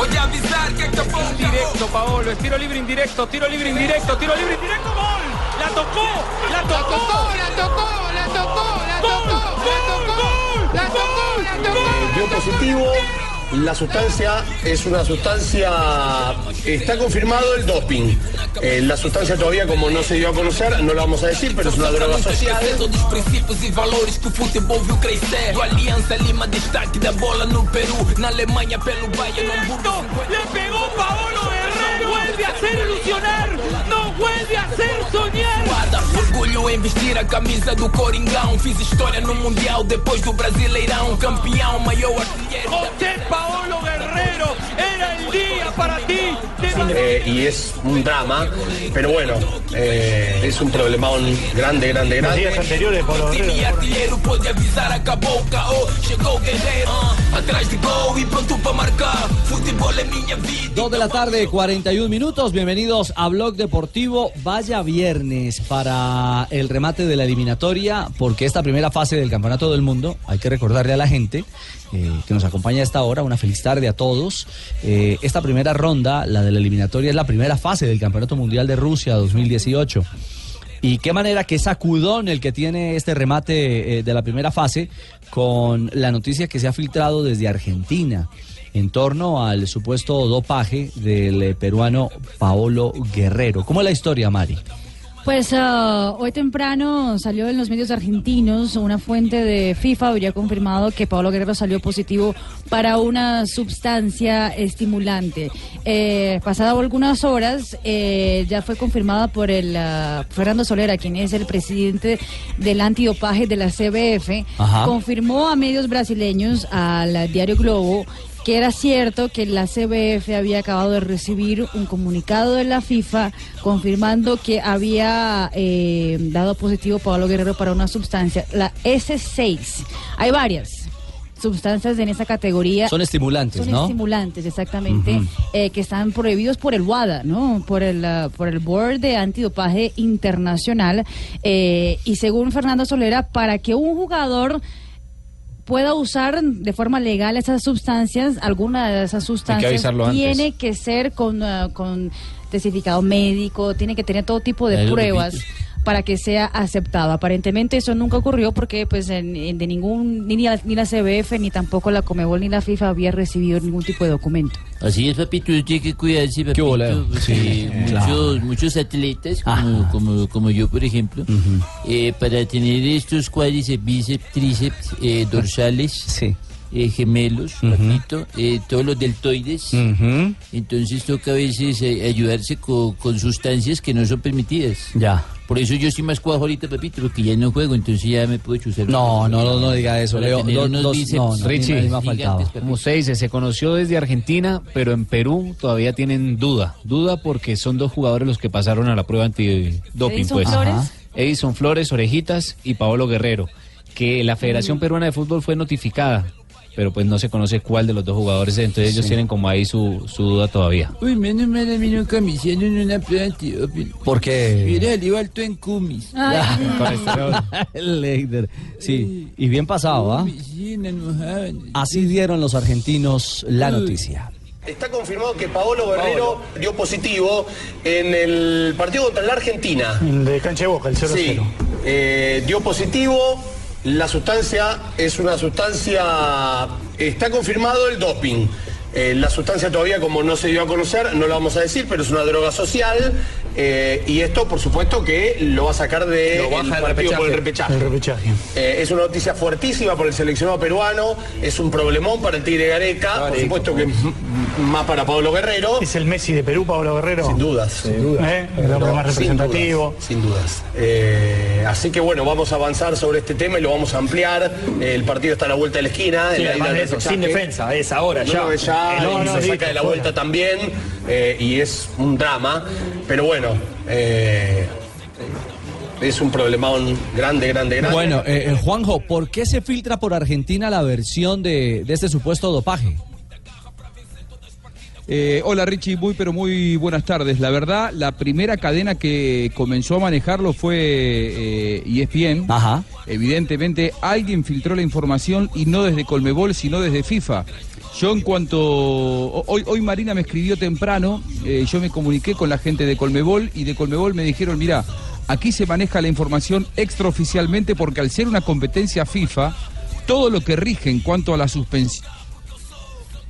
Voy a avisar que esto fue un Directo, Paolo, es tiro libre indirecto, tiro libre indirecto, tiro libre indirecto, gol. La tocó, la tocó, la tocó, la tocó, la tocó, la tocó, la tocó, la tocó. dio positivo. La sustancia es una sustancia, está confirmado el doping. Eh, la sustancia todavía como no se dio a conocer, no lo vamos a decir, pero es una droga social. Le pegó Paolo vuelve a hacer ilusionar, no vuelve a hacer soñar. Guarda, Orgulho em vestir a camisa do Coringão. Fiz história no Mundial depois do Brasileirão. Campeão, maior artilheiro. José Paolo Guerrero, era el día para ti. de- Eh, y es un drama, pero bueno, eh, es un problemón grande, grande, grande. Time artilheiro pode avisar, acabou o caô. Chegou o guerreiro, atrás de gol pronto para marcar. Futebol é minha vida. Dos de la tarde, 41 minutos. Bienvenidos a Blog Deportivo. Vaya viernes para el remate de la eliminatoria, porque esta primera fase del Campeonato del Mundo, hay que recordarle a la gente eh, que nos acompaña a esta hora, una feliz tarde a todos. Eh, esta primera ronda, la de la eliminatoria, es la primera fase del Campeonato Mundial de Rusia 2018. Y qué manera, qué sacudón el que tiene este remate eh, de la primera fase con la noticia que se ha filtrado desde Argentina en torno al supuesto dopaje del eh, peruano Paolo Guerrero. ¿Cómo es la historia, Mari? Pues ah, hoy temprano salió en los medios argentinos una fuente de FIFA habría confirmado que Pablo Guerrero salió positivo para una sustancia estimulante. Eh, pasado algunas horas eh, ya fue confirmada por el ah, Fernando Solera, quien es el presidente del antidopaje de la CBF, Ajá. confirmó a medios brasileños al diario Globo que era cierto que la CBF había acabado de recibir un comunicado de la FIFA confirmando que había eh, dado positivo Pablo Guerrero para una sustancia, la S6. Hay varias sustancias en esa categoría. Son estimulantes, Son ¿no? estimulantes, exactamente, eh, que están prohibidos por el WADA, ¿no? Por el, ah, por el Board de Antidopaje Internacional. eh, y según Fernando Solera, para que un jugador pueda usar de forma legal esas sustancias, alguna de esas sustancias antes. tiene que ser con, ah, con testificado médico, tiene que tener todo tipo de pruebas. Para que sea aceptado. Aparentemente eso nunca ocurrió porque pues en- en- de ningún ni la, ni la CBF ni tampoco la Comebol ni la FIFA había recibido ningún tipo de documento. Así es, papito, tiene que cuidarse, papito. voleo? porque Sí, muchos, claro. muchos atletas, como, Ajá. como, como yo, por ejemplo, eh, para tener estos cuádriceps, bíceps, tríceps, eh, dorsales, Sí. eh, gemelos, papito, eh, todos los deltoides, entonces toca a veces eh, ayudarse co- con sustancias que no son permitidas. Ya. Por eso yo estoy más cuajo ahorita, papito, porque ya no juego, entonces ya me puedo chuzar. No, no, no, no diga eso, Leo. dos- bíceps no, no, Richie, me ha gigantes, faltado. Como usted dice, se conoció desde Argentina, pero en Perú todavía tienen duda. Duda porque son dos jugadores los que pasaron a la prueba antidoping. Pues. Flores. Edison Flores, Orejitas y Paolo Guerrero. Que la Federación Peruana de Fútbol fue notificada, pero pues no se conoce cuál de los dos jugadores es, entonces ellos tienen como ahí su, su duda todavía. Uy, menos mal a mí nunca me hicieron una prueba antidoping. Porque... Hubiera salido alto en cumis. Leider. Sí, y bien pasado, ¿ah? Sí. Así dieron los argentinos la noticia. Está confirmado que Paolo Guerrero dio positivo en el partido contra la Argentina. El de cancha de boca, el 0-0. Sí, eh, dio positivo. La sustancia es una sustancia. Está confirmado el doping. Eh, la sustancia todavía, como no se dio a conocer, no lo vamos a decir, pero es una droga social. eh, y esto, por supuesto, que lo va a sacar de Lo baja el del partido por el repechaje. El repechaje. Eh, es una noticia fuertísima por el seleccionado peruano, es un problemón para el Tigre Gareca, por supuesto que mm, más para Pablo Guerrero. Es el Messi de Perú, Pablo Guerrero. Sin dudas. Sin dudas. ¿Eh? El hombre más Sin representativo. dudas, Sin dudas. Eh, así que bueno, vamos a avanzar sobre este tema y lo vamos a ampliar. El partido está a la vuelta de la esquina. Sí, en la además ida de del eso, sin repechaje. defensa, es ahora, No, ya. no, es ya, El y hombre se saca de la fuera. vuelta también eh, y es un drama. Pero bueno, eh, es un problemón grande, grande, grande. Bueno, eh, eh, Juanjo, ¿por qué se filtra por Argentina la versión de, de este supuesto dopaje? Eh, hola Richie, muy pero muy buenas tardes. La verdad, la primera cadena que comenzó a manejarlo fue eh, ESPN. Ajá. Evidentemente alguien filtró la información y no desde Colmebol, sino desde FIFA. Yo en cuanto... ho- Hoy, hoy Marina me escribió temprano, eh, yo me comuniqué con la gente de Colmebol y de Colmebol me dijeron, mira, aquí se maneja la información extraoficialmente porque al ser una competencia FIFA, todo lo que rige en cuanto a la suspensión...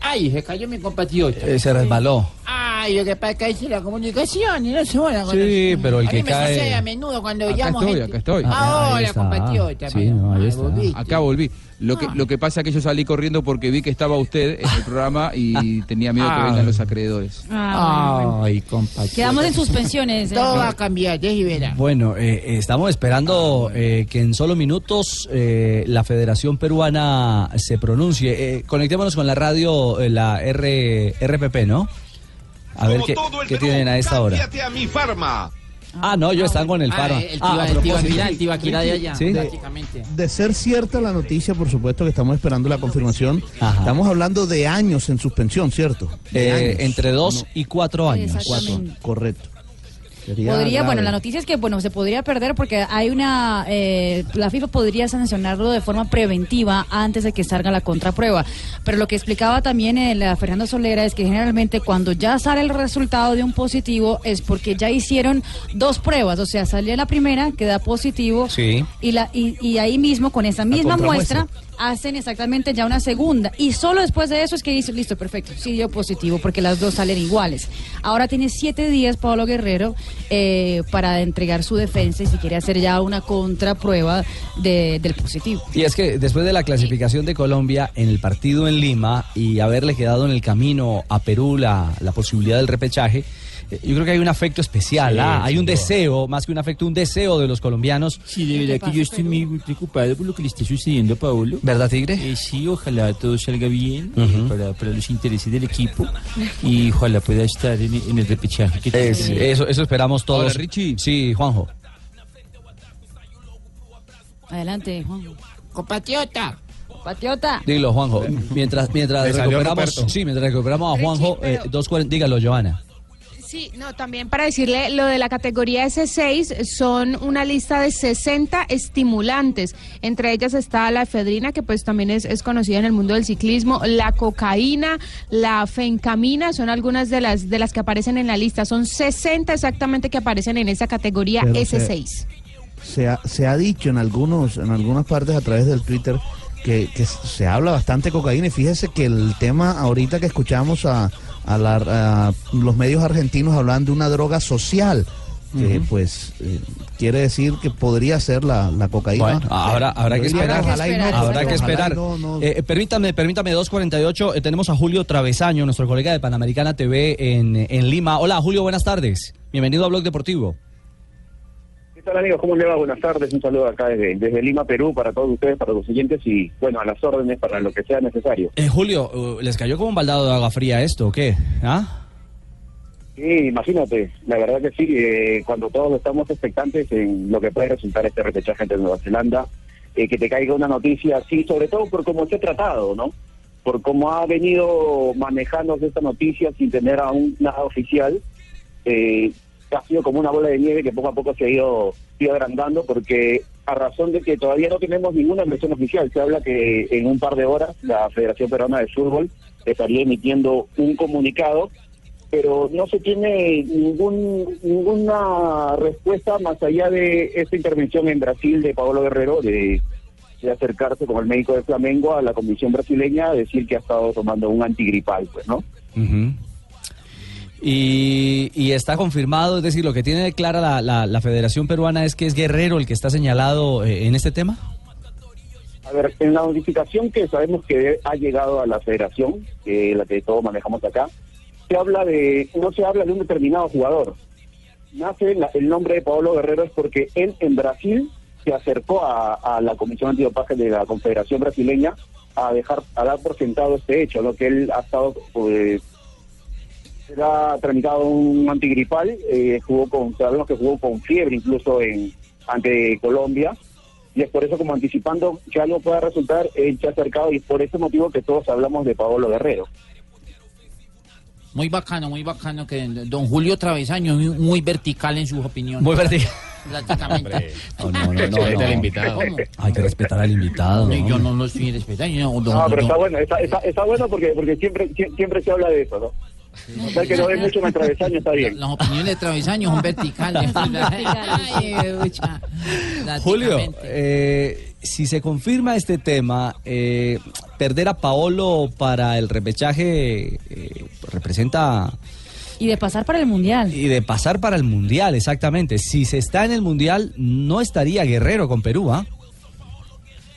Ay, se cayó mi compatriota. Eh, se resbaló. Ay, lo que pasa es que ahí la comunicación y no se van a Sí, pero el a que mí me cae- sucede a menudo cuando Acá llamo estoy, gente. acá estoy. Ahora, compatriota. Sí, no, ahí Ay, está. volviste. Acá volví. Lo Ah. que, lo que pasa es que yo salí corriendo porque vi que estaba usted en el programa y tenía miedo que Ah. vengan los acreedores. Ah, bueno. Ay, compatriota. Quedamos en suspensiones. eh. Todo va a cambiar, ya verá. Bueno, eh, estamos esperando eh, que en solo minutos eh, la Federación Peruana se pronuncie. Eh, conectémonos con la radio, eh, la R, RPP, ¿no? A ver qué, qué tienen a esta hora. a mi farma. Ah, no, yo están con el Ah, paro. el Ah, Tiba- a el. Tibaquirá, el Tibaquirá de allá, Sí. prácticamente. De ser cierta la noticia, por supuesto que estamos esperando la confirmación. Ajá. Estamos hablando de años en suspensión, ¿cierto? Eh, entre dos y cuatro años. Exactamente. Correcto. Sería Podría, bueno, la noticia es que, bueno, se podría perder porque hay una, eh, la FIFA podría sancionarlo de forma preventiva antes de que salga la contraprueba. Pero lo que explicaba también el, eh, Fernando Solera es que generalmente cuando ya sale el resultado de un positivo es porque ya hicieron dos pruebas, o sea, salía la primera que da positivo Sí. y, la, y, y ahí mismo con esa misma muestra hacen exactamente ya una segunda. Y solo después de eso es que dice listo perfecto sí dio positivo porque las dos salen iguales ahora tiene siete días Pablo Guerrero eh, para entregar su defensa y si quiere hacer ya una contraprueba de- del positivo. Y es que después de la clasificación de Colombia en el partido en Lima y haberle quedado en el camino a Perú la, la posibilidad del repechaje, yo creo que hay un afecto especial, Sí, ¿ah? hay un deseo, más que un afecto, un deseo de los colombianos. Sí, de verdad que yo estoy muy, muy preocupado por lo que le está sucediendo a Paolo. ¿Verdad, Tigre? Eh, sí, ojalá todo salga bien eh, Ujú. para, para los intereses del equipo y ojalá pueda estar en, en el repechaje. que Es- tiene. eso, eso esperamos todos. Ahora, Richie. Sí, Juanjo. adelante Juan Compatriota. Patriota Dilo, Juanjo. Mientras, mientras recuperamos, sí, mientras recuperamos a Juanjo, eh, dos dígalo, Joana. Sí, no, también para decirle lo de la categoría S6 son una lista de 60 estimulantes. Entre ellas está la efedrina, que pues también es, es conocida en el mundo del ciclismo, la cocaína, la fencamina, son algunas de las de las que aparecen en la lista. Son 60 exactamente que aparecen en esa categoría Pero se- S6. Se ha, se ha dicho en algunos en algunas partes a través del Twitter que, que se habla bastante de cocaína y fíjese que el tema ahorita que escuchamos a, a la- a los medios argentinos hablan de una droga social que pues eh, quiere decir que podría ser la, la cocaína. Bueno, habrá, habrá que esperar. no, habrá que esperar. no, no. Eh, permítame, permítame, 248. eh, tenemos a Julio Travesaño, nuestro colega de Panamericana TV en, en Lima. Hola, Julio, buenas tardes. Bienvenido a Blog Deportivo. ¿Qué tal amigos? ¿Cómo le va? Buenas tardes. Un saludo acá desde, desde Lima, Perú, para todos ustedes, para los siguientes y, bueno, a las órdenes para lo que sea necesario. Eh, Julio, uh, ¿les cayó como un baldado de agua fría esto o qué? ¿Ah? Sí, imagínate, la verdad que sí, eh, cuando todos estamos expectantes en lo que puede resultar este repechaje entre Nueva Zelanda, eh, que te caiga una noticia así, sobre todo por cómo se ha tratado, ¿no? Por cómo ha venido manejándose esta noticia sin tener aún nada oficial, eh, ha sido como una bola de nieve que poco a poco se ha ido, ido agrandando, porque a razón de que todavía no tenemos ninguna versión oficial, se habla que en un par de horas la Federación Peruana de Fútbol estaría emitiendo un comunicado pero no se tiene ningún ninguna respuesta más allá de esta intervención en Brasil de Pablo Guerrero de, acercarse como el médico de Flamengo a la comisión brasileña a decir que ha estado tomando un antigripal, pues, ¿no? Ujú. Y, y está confirmado, es decir, lo que tiene clara la, la- la Federación Peruana es que es Guerrero el que está señalado eh, en este tema. A ver, en la notificación que sabemos que ha llegado a la federación, que la que todos manejamos acá, se habla de, no se habla de un determinado jugador. Nace la- el nombre de Pablo Guerrero es porque él en Brasil se acercó a, la Comisión Antidopaje de la Confederación Brasileña a dejar, a dar por sentado este hecho, lo que él ha estado, pues, se ha tramitado un antigripal, eh, jugó con, sabemos que jugó con fiebre incluso en ante Colombia, y es por eso como anticipando que algo pueda resultar, él se ha acercado y es por ese motivo que todos hablamos de Pablo Guerrero. Muy bacano, muy bacano que don Julio Travesaño, muy, muy vertical en sus opiniones. Muy vertical. Prácticamente. No, no, no, no, no. invitado. ¿Cómo? Hay que respetar al invitado. No, yo ¿no? lo estoy respetando. no, don- No, pero don- está bueno, está, está, está bueno porque porque siempre sie- siempre se habla de eso, ¿no? O sea, que no ve mucho en el travesaño, está bien. Las opiniones de Travesaño son verticales. Julio, eh, si se confirma este tema, eh, perder a Paolo para el repechaje eh, representa Y de pasar para el Mundial. y de pasar para el mundial, exactamente. Si se está en el mundial, no estaría Guerrero con Perú, ¿ah?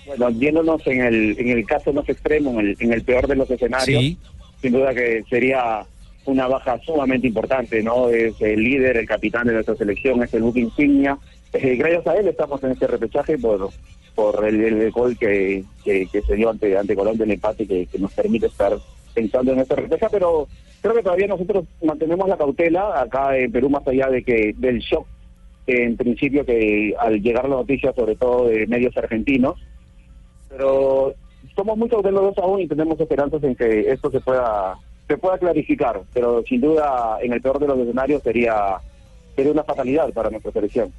Bueno, viéndonos en el, en el caso más extremo, en el, en el peor de los escenarios, Sí. sin duda que sería una baja sumamente importante, ¿no? Es el líder, el capitán de nuestra selección, es el buque insignia. Eh, gracias a él estamos en este repechaje por por el, el gol que, que, que se dio ante, ante Colombia, el empate que, que nos permite estar pensando en esta repechaje, pero creo que todavía nosotros mantenemos la cautela acá en Perú, más allá de que del shock, en principio que al llegar la noticia, sobre todo de medios argentinos, pero somos muy cautelosos aún y tenemos esperanzas en que esto se pueda se pueda clarificar, pero sin duda en el peor de los escenarios sería sería una fatalidad para nuestra selección.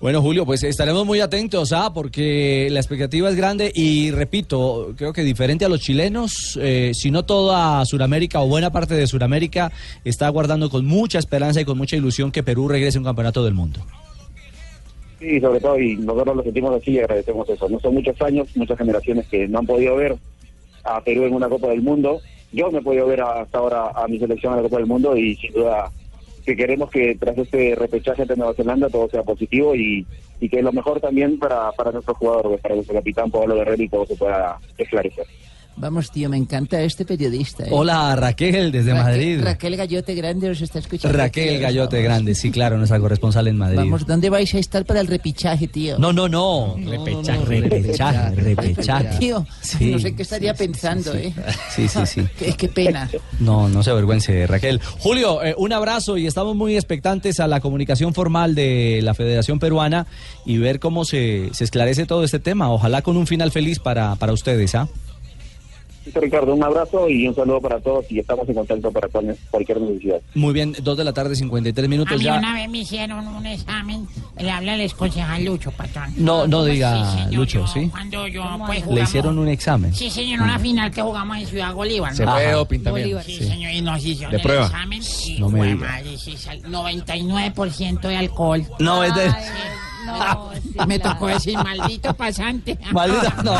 Bueno, Julio, pues estaremos muy atentos, ¿ah? Porque la expectativa es grande y repito, creo que diferente a los chilenos, eh, si no toda Sudamérica o buena parte de Sudamérica está aguardando con mucha esperanza y con mucha ilusión que Perú regrese a un campeonato del mundo. Sí, sobre todo, y nosotros lo sentimos así y agradecemos eso. No son muchos años, muchas generaciones que no han podido ver a Perú en una Copa del Mundo. Yo no he podido ver hasta ahora a mi selección en la Copa del Mundo y sin duda que queremos que tras este repechaje ante Nueva Zelanda todo sea positivo y, y que lo mejor también para, para nuestro jugador, pues, para nuestro capitán Pablo Guerrero y todo se pueda esclarecer. Vamos, tío, me encanta este periodista. ¿eh? Hola, Raquel, desde Raquel- Madrid. Raquel Gallote Grande os está escuchando. Raquel. Gallote Grande, sí, claro, nuestra corresponsal en Madrid. Vamos, ¿dónde vais a estar para el repichaje, tío? No, no, no. Repechaje, repechaje, repechaje. Tío, Sí, no sé qué estaría pensando, ¿eh? Sí, sí, sí. Qué, qué pena. No, no se avergüence, Raquel. Julio, eh, un abrazo y estamos muy expectantes a la comunicación formal de la Federación Peruana y ver cómo se, se esclarece todo este tema. Ojalá con un final feliz para, para ustedes, ¿ah? Ricardo, un abrazo y un saludo para todos y estamos en contacto para cual- cualquier necesidad. Muy bien, dos de la tarde, 53 A minutos mí ya. una vez me hicieron un examen, le habla el exconcejal Lucho, patrón. No, no diga Sí, señor, Lucho, yo- ¿sí? Cuando yo, pues, Le jugamos... hicieron un examen. Sí, señor, una final que jugamos en Ciudad Bolívar. Se ¿no? fue doping también. Bolívar. Sí, Sí. señor, y nos hicieron ¿De el prueba? examen y No me fue diga. madre, sí, sal- 99% de alcohol. No, es de- Me tocó decir, maldito pasante. Maldito, no.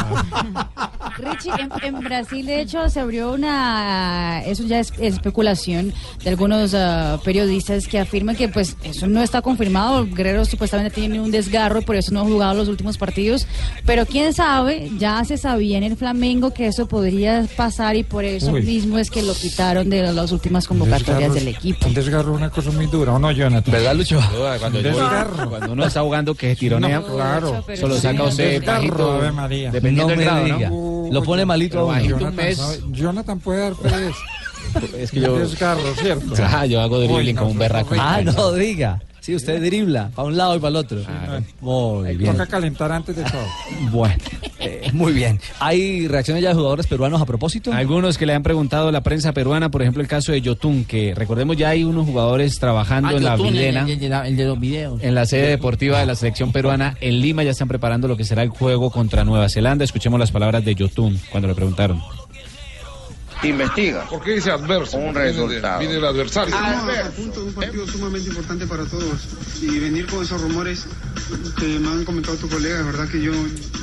Richie, en, en Brasil de hecho se abrió una, eso ya es especulación de algunos ah, periodistas que afirman que pues eso no está confirmado, Guerrero supuestamente tiene un desgarro y por eso no ha jugado los últimos partidos, pero quién sabe, ya se sabía en el Flamengo que eso podría pasar y por eso Uy. mismo es que lo quitaron de las últimas convocatorias del equipo. Un desgarro es una cosa muy dura, ¿o no, Jonathan? ¿Verdad, Lucho? Cuando, Un desgarro. cuando uno está jugando que se tironea, No, claro. solo saca usted Desgarro, bajito, Ave María. dependiendo No del grado, diga. ¿no? Lo pone malito un Jonathan, mes. sabe- Jonathan puede dar fe de eso. Es que yo- Un desgarro, ¿cierto? Ah, yo hago dribbling Uy, como un berraco. Ah, no diga. Sí, usted dribla para un lado y para el otro. Muy bien. Toca calentar antes de todo. Bueno, eh, muy bien. ¿Hay reacciones ya de jugadores peruanos a propósito? Algunos que le han preguntado a la prensa peruana, por ejemplo, el caso de Yotun, que recordemos ya hay unos jugadores trabajando Ah, en la Yotun, el- Vilena. el de la- el de los videos. En la sede deportiva de la selección peruana en Lima ya están preparando lo que será el juego contra Nueva Zelanda. Escuchemos las palabras de Yotun cuando le preguntaron. Investiga. ¿Por qué dice adverso? Un resultado. Viene el adversario. A punto de un partido sumamente importante para todos y venir con esos rumores que me han comentado tus colegas, verdad que yo,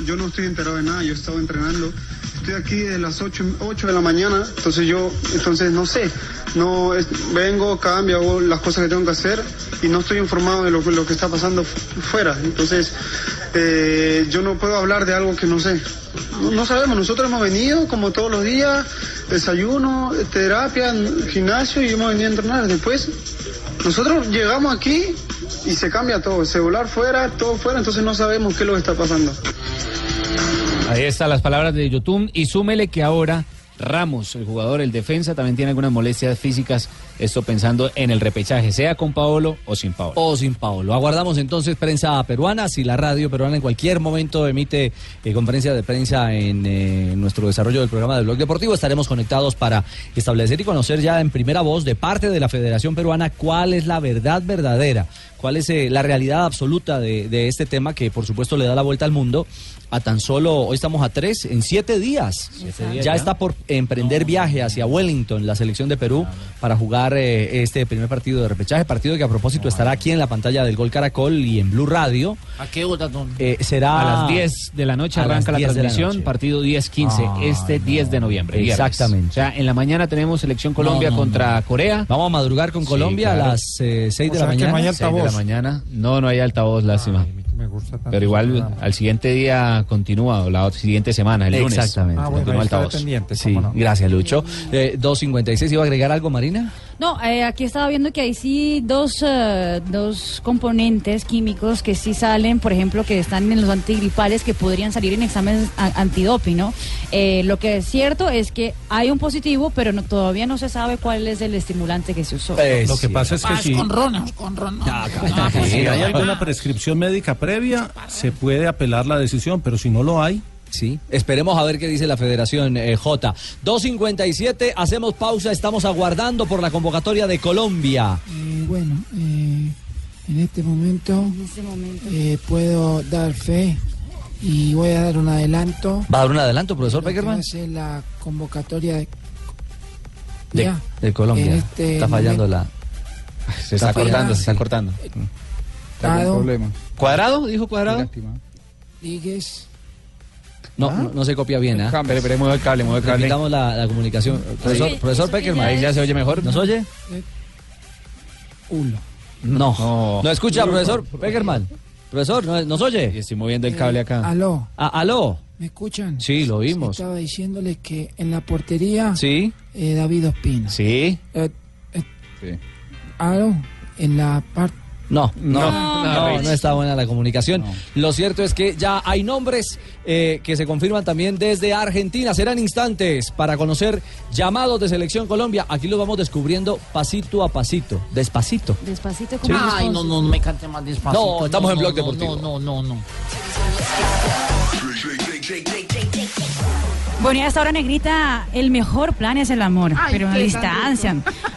yo no estoy enterado de nada, yo he estado entrenando Estoy aquí de las 8, 8 de la mañana, entonces yo, entonces no sé, no es- vengo, cambio, hago las cosas que tengo que hacer y no estoy informado de lo, lo que está pasando fu- fuera. Entonces eh, yo no puedo hablar de algo que no sé. No, no sabemos, nosotros hemos venido como todos los días, desayuno, terapia, gimnasio y hemos venido a entrenar. Después nosotros llegamos aquí y se cambia todo, celular fuera, todo fuera, entonces no sabemos qué es lo que está pasando. Ahí están las palabras de Yotun y súmele que ahora Ramos, el jugador, el defensa, también tiene algunas molestias físicas, esto pensando en el repechaje, sea con Paolo o sin Paolo. O sin Paolo. Aguardamos entonces prensa peruana. Si la radio peruana en cualquier momento emite eh, conferencia de prensa en eh, nuestro desarrollo del programa del Blog Deportivo, estaremos conectados para establecer y conocer ya en primera voz de parte de la Federación Peruana cuál es la verdad verdadera, cuál es eh, la realidad absoluta de, de este tema que por supuesto le da la vuelta al mundo. A tan solo, hoy estamos a tres, en siete días. días ya, ya. está por emprender viaje hacia Wellington, la selección de Perú, para jugar eh, este primer partido de repechaje. Partido que a propósito estará aquí en la pantalla del Gol Caracol y en Blue Radio. ¿A qué hora, don? Eh, será A las 10 de la noche arranca la 10 de la transmisión, partido 10-15, Ah, este 10 de noviembre. viernes. Exactamente. O sea, en la mañana tenemos selección Colombia No, no, contra Corea. Vamos a madrugar con Sí, Colombia claro. a las 6 de O la sea que mañana. no hay Seis de la mañana. No, no hay altavoz, lástima. Me gusta tanto Pero igual al siguiente día continúa, o la siguiente semana, el lunes. Exactamente. Ah, bueno, pendiente, Sí, no. gracias Lucho. Eh, 2.56, ¿iba a agregar algo Marina? No, eh, aquí estaba viendo que hay sí dos, eh, dos componentes químicos que sí salen, por ejemplo, que están en los antigripales que podrían salir en exámenes antidoping, ¿no? Eh, lo que es cierto es que hay un positivo, pero no, todavía no se sabe cuál es el estimulante que se usó. Lo que pasa es que Ah, es con ron, es con ron. no. si hay alguna prescripción médica previa, se puede apelar la decisión, pero si no lo hay, Sí, esperemos a ver qué dice la Federación eh, J. 2.57, hacemos pausa, estamos aguardando por la convocatoria de Colombia. Eh, bueno, eh, en este momento, eh, puedo dar fe y voy a dar un adelanto. ¿Va a dar un adelanto, profesor hace la convocatoria de, De, Ya. de Colombia. En este está fallando momento- la... Se está cortando, se está cortando. Dado, problema. ¿Cuadrado? ¿Dijo cuadrado? Rodríguez, No, no, no se copia bien, ¿ah? Espere, mueve el cable, mueve el cable. Repitamos la, la comunicación. Profesor, Oye, profesor Peckerman. ya Ahí ya se oye mejor. ¿Nos oye? uno. No. No. No, escucha, profesor Peckerman. Profesor, ¿no- ¿nos Y oye? estoy moviendo el cable acá. Aló, Ah, ¿Aló? ¿me escuchan? Sí, lo oímos. Estaba diciéndole que en la portería, ¿Sí? eh, David Ospina. Sí. Eh, eh, Sí. aló, en la parte... No, no, No, no, está buena la comunicación. Lo cierto es que ya hay nombres eh, que se confirman también desde Argentina. Serán instantes para conocer llamados de Selección Colombia. Aquí los vamos descubriendo pasito a pasito, despacito. Despacito como Ay, no, no, no me cante más despacito. No, estamos en no, Blog no, Deportivo. No, no, no, no. Bueno, y a esta hora, Negrita, el mejor plan es el amor, Ay, pero a distancia,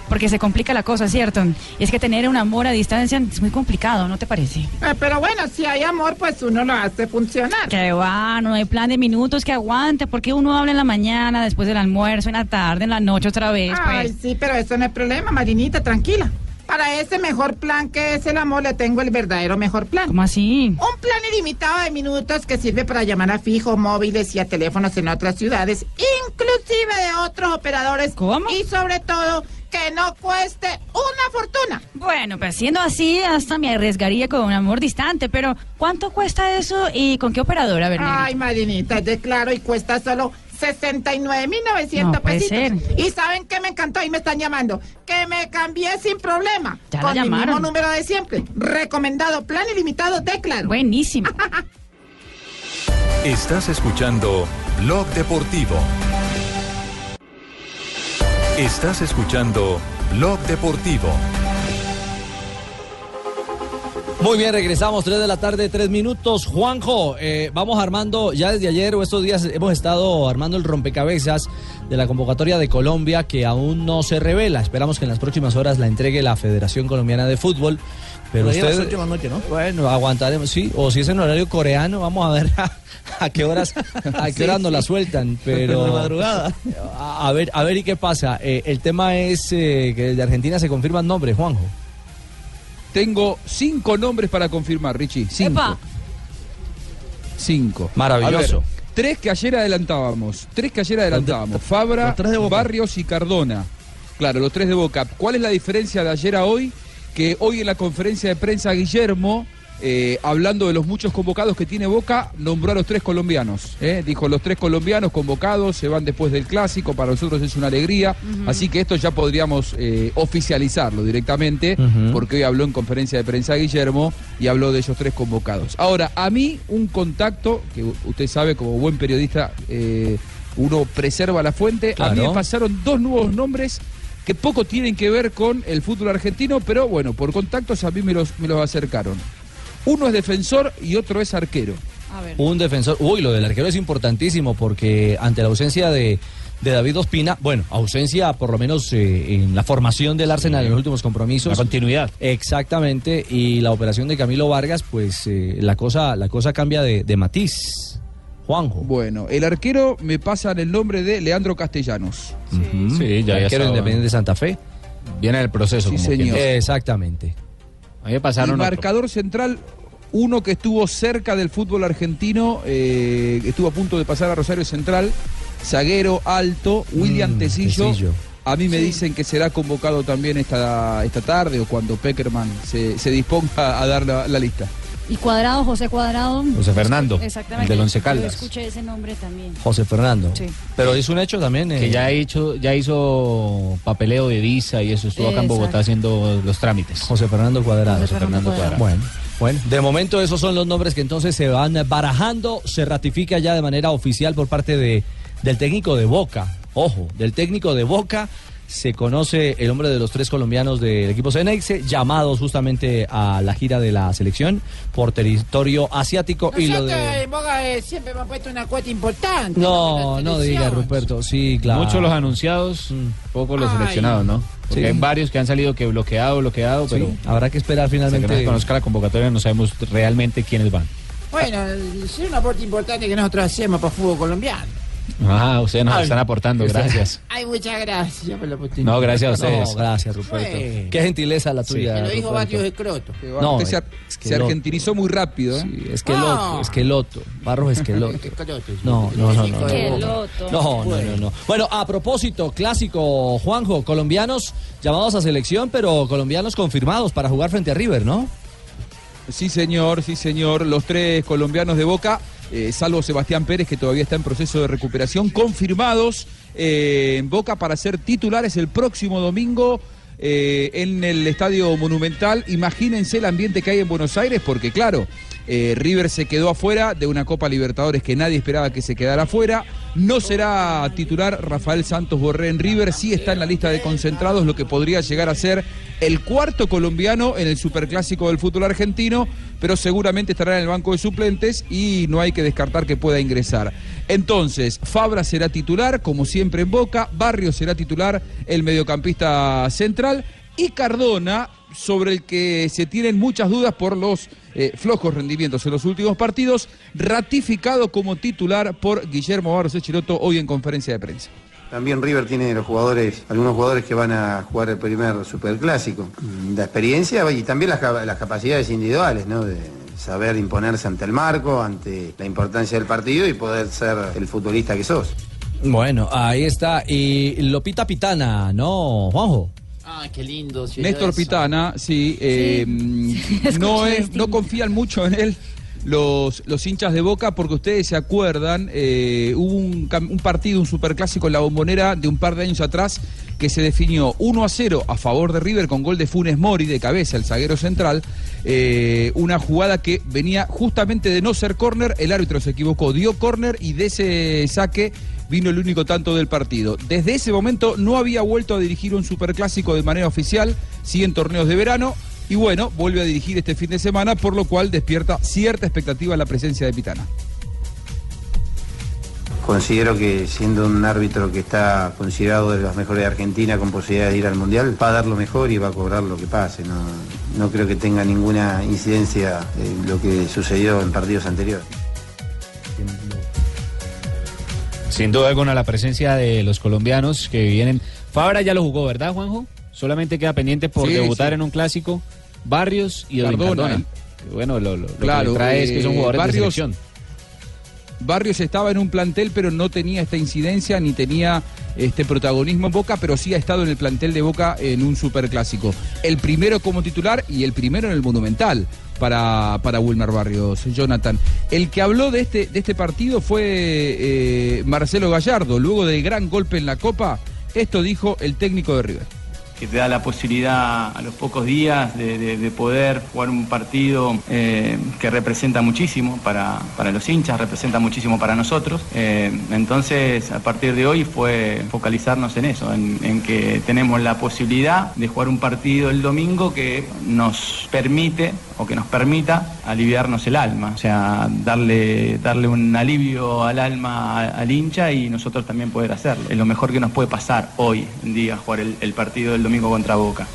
porque se complica la cosa, ¿cierto? Y es que tener un amor a distancia es muy complicado, ¿no te parece? Eh, pero bueno, si hay amor, pues uno lo hace funcionar. Que va, no hay plan de minutos que aguante, porque uno habla en la mañana, después del almuerzo, en la tarde, en la noche otra vez, Ay, pues. sí, pero eso no es problema, Marinita, tranquila. Para ese mejor plan que es el amor, le tengo el verdadero mejor plan. ¿Cómo así? Un plan ilimitado de minutos que sirve para llamar a fijo, móviles y a teléfonos en otras ciudades, inclusive de otros operadores. ¿Cómo? Y sobre todo, que no cueste una fortuna. Bueno, pues siendo así, hasta me arriesgaría con un amor distante, pero ¿cuánto cuesta eso y con qué operadora, Negrita? Ay, Marinita, es de claro y cuesta solo 69.900 No pesitos. ser. Y saben que me encantó y me están llamando. Que me cambié sin problema. Ya la con mi mismo número de siempre. Recomendado plan ilimitado de claro. Buenísimo. Estás escuchando Blog Deportivo. Estás escuchando Blog Deportivo. Muy bien, regresamos, 3 de la tarde, 3 minutos. Juanjo, eh, vamos armando, ya desde ayer o estos días hemos estado armando el rompecabezas de la convocatoria de Colombia que aún no se revela. Esperamos que en las próximas horas la entregue la Federación Colombiana de Fútbol. Pero usted, la noche, ¿no? bueno, aguantaremos, sí, o si es en horario coreano, vamos a ver a, a qué horas, a qué Sí, horas nos la sí. sueltan, pero De madrugada. A, a ver, a ver y qué pasa. Eh, el tema es eh, que de Argentina se confirman nombres, Juanjo. Tengo cinco nombres para confirmar, Richie. Cinco. Epa. Cinco. Maravilloso. Ver, Tres que ayer adelantábamos. Tres que ayer adelantábamos. Fabra. Barrios y Cardona. Claro, los tres de Boca. ¿Cuál es la diferencia de ayer a hoy? Que hoy en la conferencia de prensa Guillermo, eh, hablando de los muchos convocados que tiene Boca, nombró a los tres colombianos. ¿eh? Dijo, los tres colombianos convocados se van después del clásico, para nosotros es una alegría. Así que esto ya podríamos eh, oficializarlo directamente, porque hoy habló en conferencia de prensa Guillermo y habló de ellos tres convocados. Ahora, a mí un contacto, que usted sabe como buen periodista, eh, uno preserva la fuente, a mí me pasaron dos nuevos nombres que poco tienen que ver con el fútbol argentino, pero bueno, por contactos a mí me los, me los acercaron. Uno es defensor y otro es arquero. Un defensor. Uy, lo del arquero es importantísimo porque ante la ausencia de, de David Ospina, bueno, ausencia por lo menos eh, en la formación del Arsenal en los últimos compromisos. La continuidad. Exactamente. Y la operación de Camilo Vargas, pues eh, la, cosa, la cosa cambia de, de matiz. Juanjo. Bueno, el arquero me pasan el nombre de Leandro Castellanos. Sí, ya había arquero independiente de Santa Fe. Viene el proceso. Sí, como señor. Exactamente. A mí me Y pasaron otro. marcador central, uno que estuvo cerca del fútbol argentino, eh, estuvo a punto de pasar a Rosario Central, zaguero alto, William Mm, Tecillo. Tecillo. A mí me dicen que será convocado también esta, esta tarde o cuando Peckerman se, se disponga a dar la, la lista. Y Cuadrado, José Cuadrado. José Fernando, Exactamente. del Once Yo Caldas. escuché ese nombre también. José Fernando. Sí. Pero es un hecho también. Que eh, ya, hizo, ya hizo papeleo de visa y eso estuvo acá en Bogotá Exacto. haciendo los trámites. José Fernando Cuadrado. José Fernando Cuadrado. Bueno, bueno, de momento esos son los nombres que entonces se van barajando, se ratifica ya de manera oficial por parte de, del técnico de Boca. Ojo, del técnico de Boca se conoce el hombre de los tres colombianos del equipo Cenexe, llamados justamente a la gira de la selección por territorio asiático y lo de... eh, siempre hemos puesto una cuota importante. No, no diga. Ruperto, sí, claro. Muchos los anunciados, pocos los Ay. seleccionados, ¿no? Porque Sí. hay varios que han salido que bloqueado, bloqueado, Sí, pero habrá que esperar hasta que no finalmente. se conozca la convocatoria no sabemos realmente quiénes van. Bueno, es un aporte importante que nosotros hacemos para el fútbol colombiano. Ah, ustedes nos Ay. están aportando, gracias. Ay, muchas gracias por la oportunidad. No, gracias a ustedes. No, gracias, Ruperto. Qué gentileza la tuya. lo dijo. Barrios Escroto. No, es- es que se lo- argentinizó muy rápido. ¿eh? Sí, Esqueloto, Ah. Esqueloto, Barros Esqueloto. Esqueloto, sí. No, no, no, no. no. Esqueloto. No, no, no, no. Bueno, a propósito, clásico, Juanjo, colombianos llamados a selección, pero colombianos confirmados para jugar frente a River, ¿no? Sí, señor, sí, señor. Los tres colombianos de Boca, eh, salvo Sebastián Pérez, que todavía está en proceso de recuperación, confirmados eh, en Boca para ser titulares el próximo domingo eh, en el Estadio Monumental. Imagínense el ambiente que hay en Buenos Aires, porque claro, eh, River se quedó afuera de una Copa Libertadores que nadie esperaba que se quedara afuera. No será titular Rafael Santos Borré en River, sí está en la lista de concentrados, lo que podría llegar a ser el cuarto colombiano en el superclásico del fútbol argentino, pero seguramente estará en el banco de suplentes y no hay que descartar que pueda ingresar. Entonces, Fabra será titular, como siempre en Boca, Barrios será titular, el mediocampista central, y Cardona, sobre el que se tienen muchas dudas por los eh, flojos rendimientos en los últimos partidos, ratificado como titular por Guillermo Barros Echeloto hoy en conferencia de prensa. También River tiene los jugadores, algunos jugadores que van a jugar el primer superclásico. Mm, La experiencia y también las capacidades individuales, ¿no? De saber imponerse ante el marco, ante la importancia del partido y poder ser el futbolista que sos. Bueno, ahí está. Y Lopita Pitana, ¿no, Juanjo? Ay, qué lindo. sí, Néstor. Pitana, sí, eh, no, es, no confían mucho en él los, los hinchas de Boca porque ustedes se acuerdan, eh, hubo un partido, un superclásico en la bombonera de un par de años atrás que se definió 1 a 0 a favor de River con gol de Funes Mori de cabeza, el zaguero central, eh, una jugada que venía justamente de no ser córner, el árbitro se equivocó, dio córner y de ese saque vino el único tanto del partido. Desde ese momento no había vuelto a dirigir un superclásico de manera oficial, sigue en torneos de verano y bueno, vuelve a dirigir este fin de semana, por lo cual despierta cierta expectativa la presencia de Pitana. Considero que siendo un árbitro que está considerado de los mejores de Argentina con posibilidad de ir al Mundial, va a dar lo mejor y va a cobrar lo que pase. No, no creo que tenga ninguna incidencia en lo que sucedió en partidos anteriores. Sin duda alguna la presencia de los colombianos que vienen. Fabra ya lo jugó, ¿verdad, Juanjo? Solamente queda pendiente por Sí, debutar sí. en un clásico. Barrios y Cardona, Cardona. ¿eh? Bueno, lo, lo- lo Claro, que trae es que son eh, jugadores Barrios- de selección. Barrios estaba en un plantel, pero no tenía esta incidencia ni tenía este protagonismo en Boca, pero sí ha estado en el plantel de Boca en un superclásico. El primero como titular y el primero en el Monumental para, para Wilmer Barrios, Jonathan. El que habló de este, de este partido fue eh, Marcelo Gallardo. Luego del gran golpe en la Copa, esto dijo el técnico de River. Que te da la posibilidad a los pocos días de, de- de poder jugar un partido eh, que representa muchísimo para, para los hinchas, representa muchísimo para nosotros. Eh, entonces, a partir de hoy fue focalizarnos en eso, en, que tenemos la posibilidad de jugar un partido el domingo que nos permite o que nos permita aliviarnos el alma, o sea, darle, darle un alivio al alma al hincha y nosotros también poder hacerlo. Es lo mejor que nos puede pasar hoy en día jugar el, el partido del domingo contra Boca.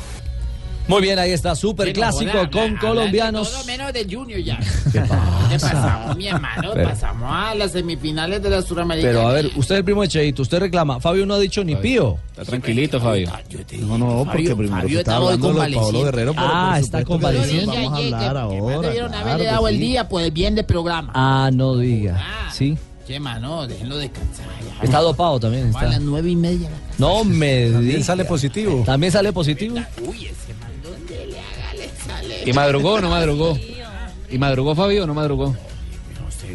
Muy bien, ahí está, super clásico con habla- colombianos. Todo menos del Junior ya. ¿Qué ¿Qué pasamos, mi hermano? Pero- pasamos a las semifinales de la Suramericana. Pero a ver, usted es el primo de Cheito, usted reclama. Fabio no ha dicho ni pío. Está tranquilito, Fabio. No, no, porque Fabio- primero Fabio está hablando de lo de Pablo. Guerrero. pero Ah, por está que convaleciente. Vamos a hablar Me ahora. debieron claro haberle que dado el día por el bien del programa. Ah, no diga. Sí. Che, mano, déjenlo descansar ya. Está dopado también. Va a las Está. nueve y media. No me También sale positivo. También sale positivo. Uy, ese man, ¿dónde le haga, le sale? ¿Y madrugó o no madrugó? ¿Y madrugó Fabio o no madrugó?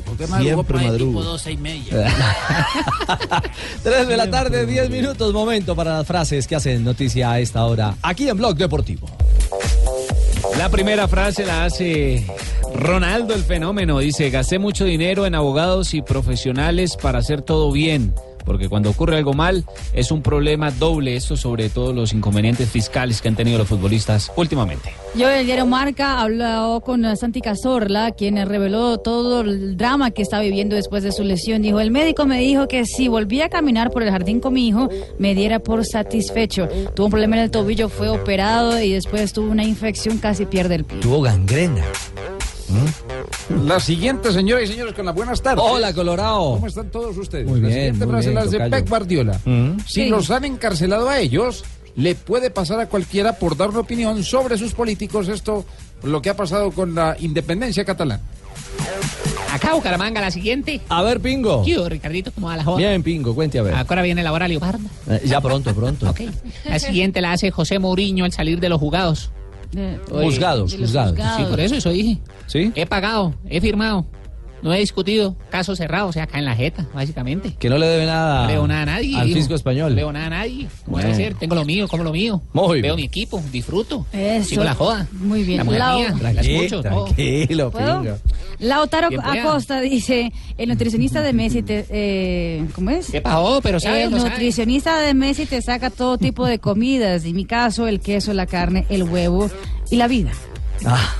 Porque madrugó Siempre madrugo. tipo doce y media. 3 de la tarde, 10 minutos. Momento para las frases que hacen noticia a esta hora. Aquí en Blog Deportivo. La primera frase la hace Ronaldo el fenómeno. Dice, gasté mucho dinero en abogados y profesionales para hacer todo bien. Porque cuando ocurre algo mal es un problema doble. Esto sobre todo los inconvenientes fiscales que han tenido los futbolistas últimamente. Yo el diario Marca habló con eh, Santi Cazorla, quien eh, reveló todo el drama que está viviendo después de su lesión. Dijo, el médico me dijo que si volvía a caminar por el jardín con mi hijo, me diera por satisfecho. Tuvo un problema en el tobillo, fue operado y después tuvo una infección, casi pierde el pie. Tuvo gangrena. La siguiente, señoras y señores, con las buenas tardes. Hola, Colorado. ¿Cómo están todos ustedes? Muy la bien, siguiente muy frase hace tocayo. Pep Guardiola. Mm. Si Sí. los han encarcelado a ellos, le puede pasar a cualquiera por dar una opinión sobre sus políticos. Esto, lo que ha pasado con la independencia catalana. Acá, Bucaramanga, la siguiente. A ver, Pingo. Yo, Ricardito, ¿cómo va la joda? Bien, Pingo, cuente a ver. Ahora viene la hora leoparda. Eh, ya pronto, pronto. Ok. La siguiente la hace José Mourinho al salir de los jugados. Juzgados, juzgados. Sí, por eso eso dije. ¿Sí? He pagado, he firmado. No he discutido. Caso cerrado, o sea, acá en la jeta, básicamente. Que no le debe nada, No leo nada a nadie. al fisco español. No leo nada a nadie. ¿Cómo Bueno. debe ser? Tengo lo mío, como lo mío. Muy Veo bien. mi equipo, disfruto. Eso. Sigo la joda. Muy bien. La mujer mía, la escucho. tranquilo, ¿Puedo? Pingo. Lautaro. Acosta dice, el nutricionista de Messi te, eh, ¿cómo es? ¿Qué pasó? Pero sabe, el no sabe. nutricionista de Messi te saca todo tipo de comidas, en mi caso el queso, la carne, el huevo y la vida. Ah,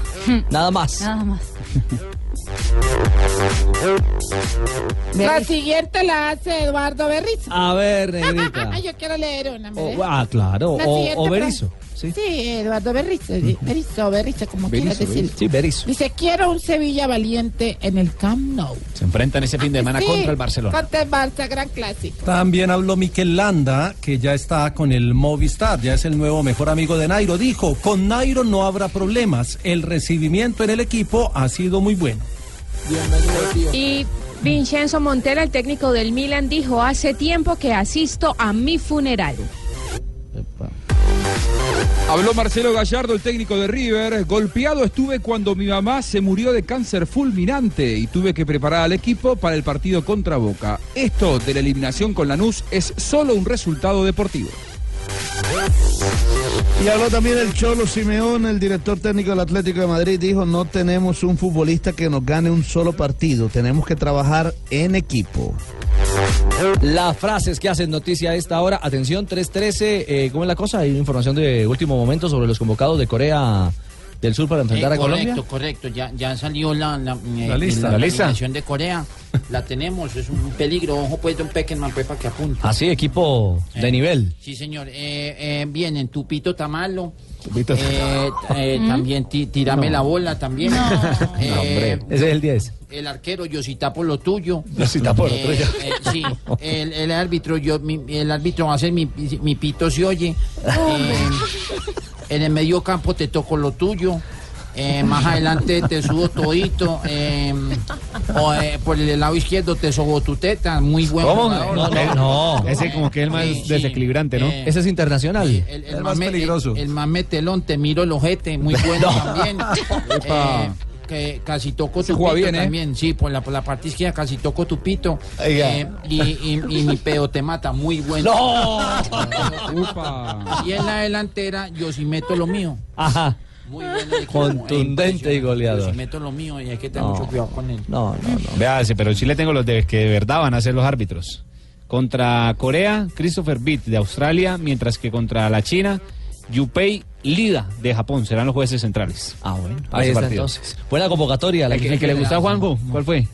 nada más. Nada más. La siguiente la hace Eduardo Berriz. A ver, negrita. Yo quiero leer una. ¿me O- deja? ah, claro. La O, o Berizo. Sí, Sí, Eduardo Berrizo, Berrizo, Berrizo, como quieras decir. Sí, Berizo. Dice, quiero un Sevilla valiente en el Camp Nou. Se enfrentan ese fin de semana Sí, contra el Barcelona. Contra el Barça, gran clásico. También habló Miquel Landa, que ya está con el Movistar, ya es el nuevo mejor amigo de Nairo. Dijo, con Nairo no habrá problemas, el recibimiento en el equipo ha sido muy bueno. Y Vincenzo Montella, el técnico del Milan, dijo, hace tiempo que asisto a mi funeral. Habló Marcelo Gallardo, el técnico de River. Golpeado estuve cuando mi mamá se murió de cáncer fulminante y tuve que preparar al equipo para el partido contra Boca. Esto de la eliminación con Lanús es solo un resultado deportivo. Y habló también el Cholo Simeón, el director técnico del Atlético de Madrid, dijo, no tenemos un futbolista que nos gane un solo partido, tenemos que trabajar en equipo. Las frases que hacen noticia a esta hora. Atención, 3.13. Eh, ¿Cómo es la cosa? Hay información de último momento sobre los convocados de Corea del Sur para enfrentar Eh, a Colombia. correcto, correcto. Ya, ya salió la, la, eh, La lista. la, La lista. de Corea. La tenemos, es un peligro. Ojo, pues, Don Peckerman, pues, para que apunte. Así, equipo de nivel. Sí, señor. Eh, eh, vienen Tupito Tamalo. Tupito eh, eh, También ti- Tírame No. la bola, también. No, Eh, hombre. Ese es el 10. El arquero, yo sí tapo lo tuyo. Yo sí tapo lo Eh, tuyo. eh, sí, el, el árbitro, yo, mi- el árbitro va a ser mi, mi pito se oye. En el medio campo te toco lo tuyo. eh, más adelante te subo todito, eh, o, eh, por el lado izquierdo te sobo tu teta, muy buen ¿Cómo? No, no, no. Ese como que es el más Sí, desequilibrante, ¿no? Eh, Ese es internacional. El, el más peligroso. El, más metelón, te miro el ojete, muy bueno No. también. Que casi toco tu pito bien, ¿eh? también, sí, por la, por la parte izquierda casi toco tu pito. Eh, y, y- y mi pedo te mata, muy bueno. Upa. Y en la delantera yo sí meto lo mío. Ajá. Muy bueno. de Contundente y Yo goleador. sí meto lo mío y hay que tener No. mucho cuidado con él. No, no, no. Véase, pero sí le tengo los de que de verdad van a ser los árbitros. Contra Corea, Christopher Beat de Australia, mientras que contra la China, Yupei Lida de Japón serán los jueces centrales. Ah, bueno. Ahí está partido. entonces. Buena convocatoria. la El, que- el que le gustó a Juanjo, ¿cuál fue?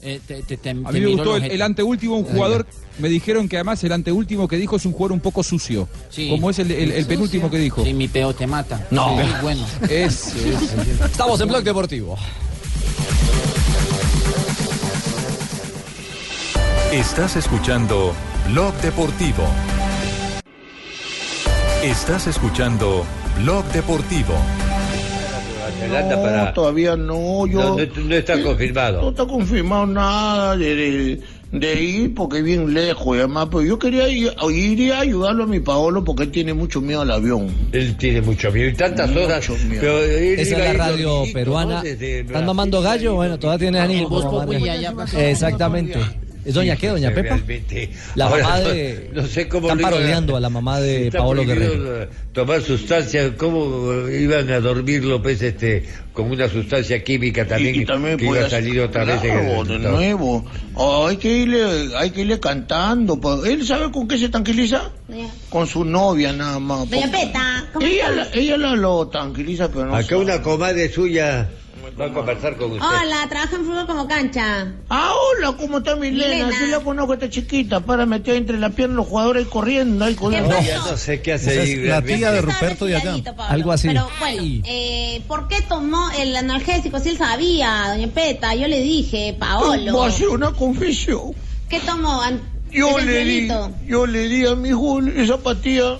Eh, te- te- te- A te mí me gustó el anteúltimo, un jugador, me dijeron que además el anteúltimo que dijo es un jugador un poco sucio. Sí. Como es el, el- el penúltimo que dijo. Sí, mi peo te mata. No. Muy bueno. Es, es- Estamos en Blog Deportivo. Estás escuchando Blog Deportivo. Estás escuchando Blog Deportivo. No, todavía no, yo... No, no- no está confirmado. No está confirmado nada de, de- de ir porque es bien lejos y además, pero yo quería ir, iría a ayudarlo a mi Paolo porque él tiene mucho miedo al avión. Él tiene mucho miedo y tantas Mucho horas. miedo. pero él Esa es la radio peruana. ¿Están mamando gallo? Bueno, todavía tiene ánimo. Pues. Exactamente. ¿Es doña qué? ¿Doña Pepa? Realmente. La Ahora, mamá no- de... No, sé cómo Están parodiando a la mamá de Está Paolo Guerrero. Tomar sustancias, ¿cómo iban a dormirlo, pues, este, con una sustancia química también, y, y también que iba a salir otra vez en el de nuevo. Oh, hay que irle, hay que irle cantando. pa- ¿Él sabe con qué se tranquiliza? Con su novia nada más. Doña Peta, ella, la- ella la lo tranquiliza, pero no Acá sabe. una comadre suya va a conversar con usted. Hola, trabajo en fútbol como cancha. Ah, hola, ¿cómo está Milena? Milena. Sí la conozco, está chiquita, para meter entre las piernas los jugadores ahí corriendo, ahí corriendo. No, ya no sé qué hace ahí. la tía de. Ruperto de allá. Algo así. Pero bueno, eh, ¿por qué tomó el analgésico? Si él sabía, doña Peta, yo le dije, Paolo. Voy a hacer una confesión. ¿Qué tomó? Yo le di, yo le di a mi hijo esa patilla,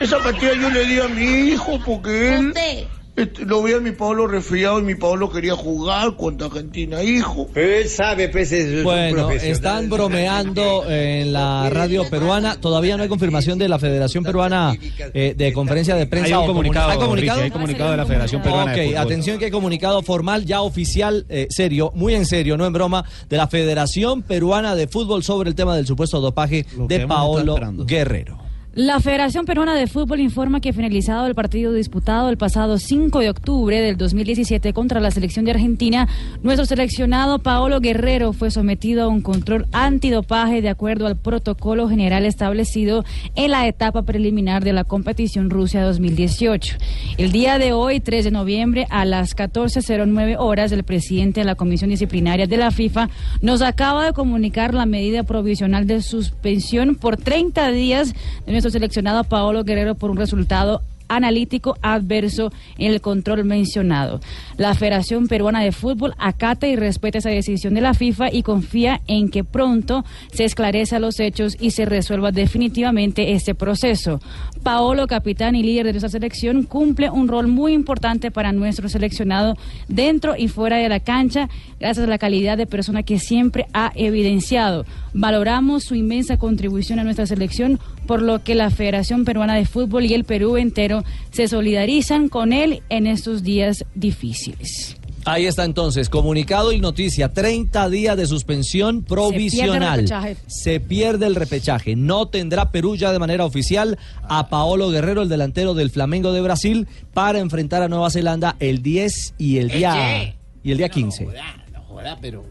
esa patilla yo le di a mi hijo porque él Usted. Este, lo veía a mi Pablo resfriado y mi Pablo quería jugar contra Argentina, hijo. Pero él sabe, pues, es Bueno, están bromeando en la radio peruana. Todavía no hay confirmación de la Federación Peruana eh, de conferencia de prensa. Hay un comunicado, ¿Hay comunicado? Hay comunicado de la Federación Peruana Ok, atención que hay comunicado formal, ya oficial, eh, serio, muy en serio, no en broma, de la Federación Peruana de Fútbol sobre el tema del supuesto dopaje Lo de Paolo. Guerrero. La Federación Peruana de Fútbol informa que finalizado el partido disputado el pasado 5 de octubre del 2017 contra la selección de Argentina, nuestro seleccionado Paolo Guerrero fue sometido a un control antidopaje de acuerdo al protocolo general establecido en la etapa preliminar de la competición Rusia 2018. El día de hoy, 3 de noviembre, a las 14.09 horas, el presidente de la Comisión Disciplinaria de la FIFA nos acaba de comunicar la medida provisional de suspensión por 30 días de nuestro seleccionado Paolo Guerrero por un resultado analítico adverso en el control mencionado. La Federación Peruana de Fútbol acata y respeta esa decisión de la FIFA y confía en que pronto se esclarezcan los hechos y se resuelva definitivamente este proceso. Paolo, capitán y líder de nuestra selección, cumple un rol muy importante para nuestro seleccionado dentro y fuera de la cancha, gracias a la calidad de persona que siempre ha evidenciado. Valoramos su inmensa contribución a nuestra selección, por lo que la Federación Peruana de Fútbol y el Perú entero se solidarizan con él en estos días difíciles. Ahí está entonces, comunicado y noticia, 30 días de suspensión provisional. Se pierde el repechaje. No tendrá Perú ya de manera oficial a Paolo Guerrero, el delantero del Flamengo de Brasil, para enfrentar a Nueva Zelanda el 10 y el día, y el día 15. No joda, pero.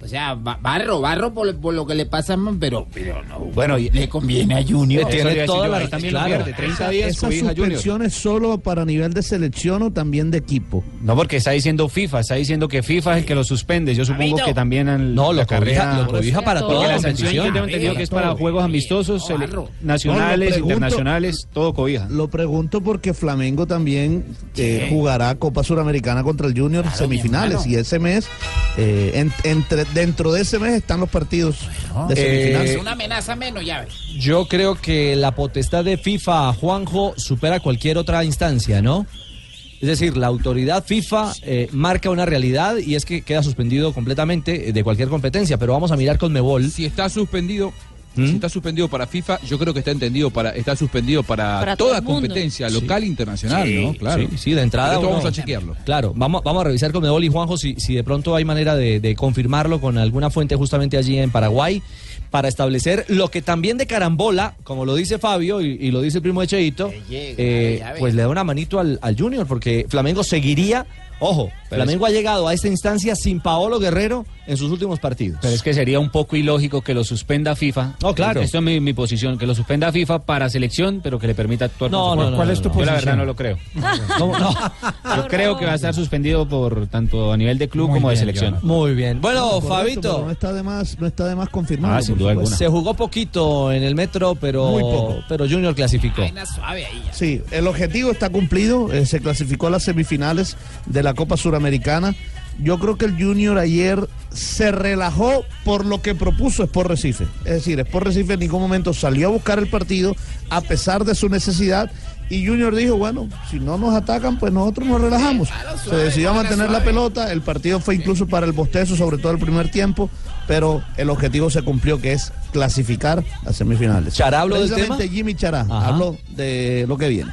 O sea, ba- barro, barro por, por lo que le pasa, man, pero, pero no. Bueno, y- le conviene a Junior. A decir toda la- también claro. pierde, 30 Esa- días ¿Esa suspensión es solo para nivel de selección o también de equipo? No, porque está diciendo FIFA, está diciendo que FIFA es el que lo suspende. Yo supongo Amito. que también al- No, lo carrera- cobija- lo cobija para Porque toda la sanción yo competición. tengo entendido que es para Todo. juegos amistosos, nacionales, internacionales, todo cobija. Lo pregunto porque Flamengo también eh, jugará Copa Suramericana contra el Junior Claro, semifinales y ese mes, eh, en- entre, dentro de ese mes están los partidos de semifinales. Es una amenaza menos, ya ves. Yo creo que la potestad de FIFA, Juanjo, supera cualquier otra instancia, ¿no? Es decir, la autoridad FIFA eh, marca una realidad y es que queda suspendido completamente de cualquier competencia. Pero vamos a mirar con Mebol. Si está suspendido, ¿Mm? si está suspendido para FIFA, yo creo que está entendido para, está suspendido para, toda competencia, local e internacional, Sí, ¿no? Claro. Sí, sí, de entrada. Esto vamos a chequearlo. Claro, vamos, vamos a revisar con Medol y Juanjo si, si de pronto hay manera de, de confirmarlo con alguna fuente justamente allí en Paraguay para establecer lo que también de carambola, como lo dice Fabio y, y lo dice el primo de Cheito, eh, pues le da una manito al, al Junior porque Flamengo seguiría, ojo, Pero Flamengo ha llegado a esta instancia sin Paolo Guerrero en sus últimos partidos. Pero es que sería un poco ilógico que lo suspenda FIFA. No, claro. Esto es mi, mi posición, que lo suspenda FIFA para selección, pero que le permita actuar. No, no, no, ¿Cuál es tu Yo la posición? verdad no lo creo. Yo creo que va a estar suspendido por tanto a nivel de club Muy como de selección. Jonathan. Muy bien. Bueno, Correcto, Fabito. No está de más, no está de más confirmado. Ah, sin duda supuesto. Se jugó poquito en el metro, pero, Muy poco. pero Junior clasificó. Sí, el objetivo está cumplido. eh, se clasificó a las semifinales de la Copa Suramericana. Yo creo que el Junior ayer se relajó por lo que propuso Sport Recife. Es decir, Sport Recife en ningún momento salió a buscar el partido a pesar de su necesidad. Y Junior dijo, bueno, si no nos atacan, pues nosotros nos relajamos. Se decidió a mantener la pelota. El partido fue incluso para el bostezo, sobre todo el primer tiempo. Pero el objetivo se cumplió, que es clasificar a semifinales. ¿Chará habló del tema? Jimmy Chará Ajá. habló de lo que viene.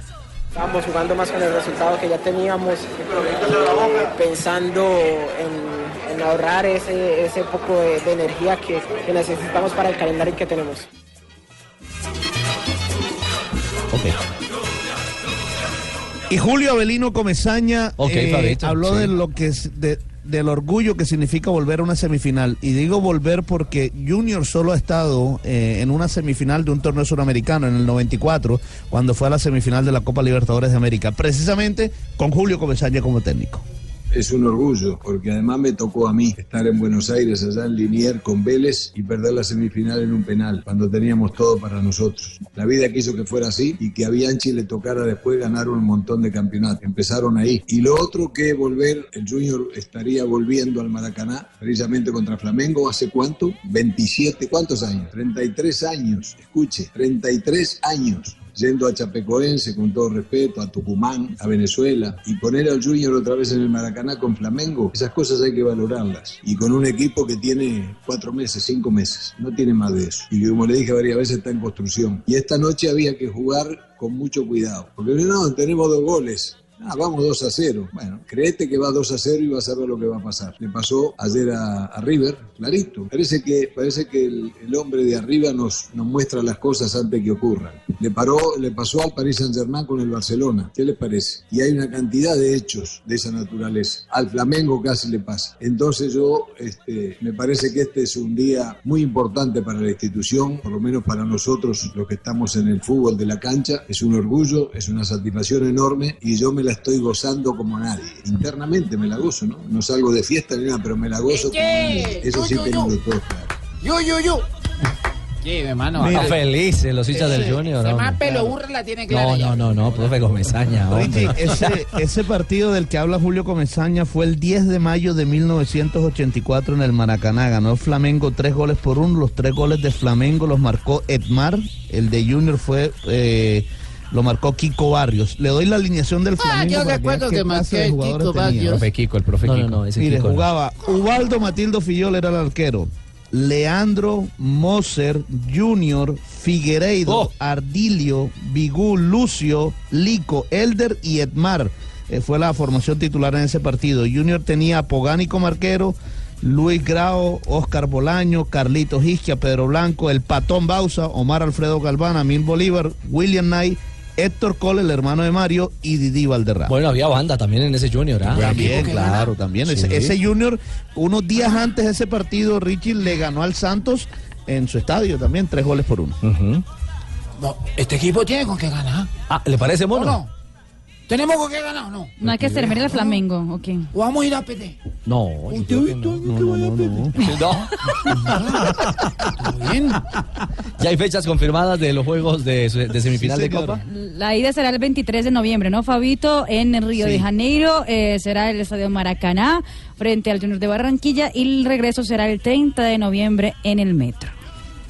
Estábamos jugando más con el resultado que ya teníamos, eh, pensando en, en ahorrar ese, ese poco de, de energía que, que necesitamos para el calendario que tenemos. Y Julio Avelino Comezaña eh, habló sí. de lo que es de- del orgullo que significa volver a una semifinal. Y digo volver porque Junior solo ha estado eh, en una semifinal de un torneo suramericano en el 94, cuando fue a la semifinal de la Copa Libertadores de América, precisamente con Julio Comesaña como técnico. Es un orgullo, porque además me tocó a mí estar en Buenos Aires, allá en Linier, con Vélez y perder la semifinal en un penal, cuando teníamos todo para nosotros. La vida quiso que fuera así y que a Bianchi le tocara después ganar un montón de campeonatos. Empezaron ahí. Y lo otro que volver, el Junior estaría volviendo al Maracaná, precisamente contra Flamengo, ¿hace cuánto? 27, ¿cuántos años? 33 años, escuche, 33 años yendo a Chapecoense con todo respeto, a Tucumán, a Venezuela, y poner al Junior otra vez en el Maracaná con Flamengo, esas cosas hay que valorarlas. Y con un equipo que tiene cuatro meses, cinco meses, no tiene más de eso. Y como le dije varias veces está en construcción. Y esta noche había que jugar con mucho cuidado, porque no, tenemos dos goles. Ah, vamos 2 a 0. Bueno, créete que va 2 a 0 y vas a ver lo que va a pasar. Le pasó ayer a, a River, clarito. Parece que, parece que el, el hombre de arriba nos, nos muestra las cosas antes que ocurran. Le, paró, le pasó al Paris Saint Germain con el Barcelona. ¿Qué les parece? Y hay una cantidad de hechos de esa naturaleza. Al Flamengo casi le pasa. Entonces yo, este, me parece que este es un día muy importante para la institución, por lo menos para nosotros los que estamos en el fútbol de la cancha. Es un orgullo, es una satisfacción enorme y yo me la estoy gozando como nadie. Internamente me la gozo, ¿no? No salgo de fiesta ni nada, pero me la gozo como nadie. Eso sí teniendo todo claro. Yo, yo, yo. Sí, hermano. Mira, felices los hinchas del Junior. Ese hombre. más pelo burra la tiene clara No, no, no, no, profe hombre. ese, ese partido del que habla Julio Comesaña fue el 10 de mayo de 1984 en el Maracaná. Ganó Flamengo tres goles por uno. Los tres goles de Flamengo los marcó Edmar. El de Junior fue eh, lo marcó Kiko Barrios. Le doy la alineación del Ah, Flamengo. yo para que recuerdo que marqué el Kiko. Barrios. Profe Kiko, el profe No, no, Kiko. no, ese Mire, Kiko no. jugaba Ubaldo Matildo Fillol era el arquero. Leandro Moser Junior, Figueiredo, Oh. Ardilio, Bigú, Lucio, Lico, Elder y Edmar. Eh, fue la formación titular en ese partido. Junior tenía a Pogani como arquero, Luis Grao, Oscar Bolaño, Carlitos Isquia, Pedro Blanco, el Patón Bausa, Omar Alfredo Galván, Amin Bolívar, William Knight, Héctor Cole, el hermano de Mario, y Didi Valderrama. Bueno, había banda también en ese Junior, ¿ah? También, claro, también. Ese, Sí. ese Junior, unos días antes de ese partido, Richie le ganó al Santos en su estadio también, tres goles por uno. No, este equipo tiene con qué ganar. Ah, ¿le parece ¿O mono? no? ¿Tenemos con qué ganar o no? No hay que ser, mira el Flamengo, ok. ¿O vamos a ir a PT? No, yo creo que no. No, no, no. Bien. ¿Ya hay fechas confirmadas de los juegos de, de semifinal de Copa? La ida será el 23 de noviembre, ¿no, Fabito? En el Río Sí. de Janeiro, eh, será el Estadio Maracaná, frente al Junior de Barranquilla, y el regreso será el 30 de noviembre en el Metro.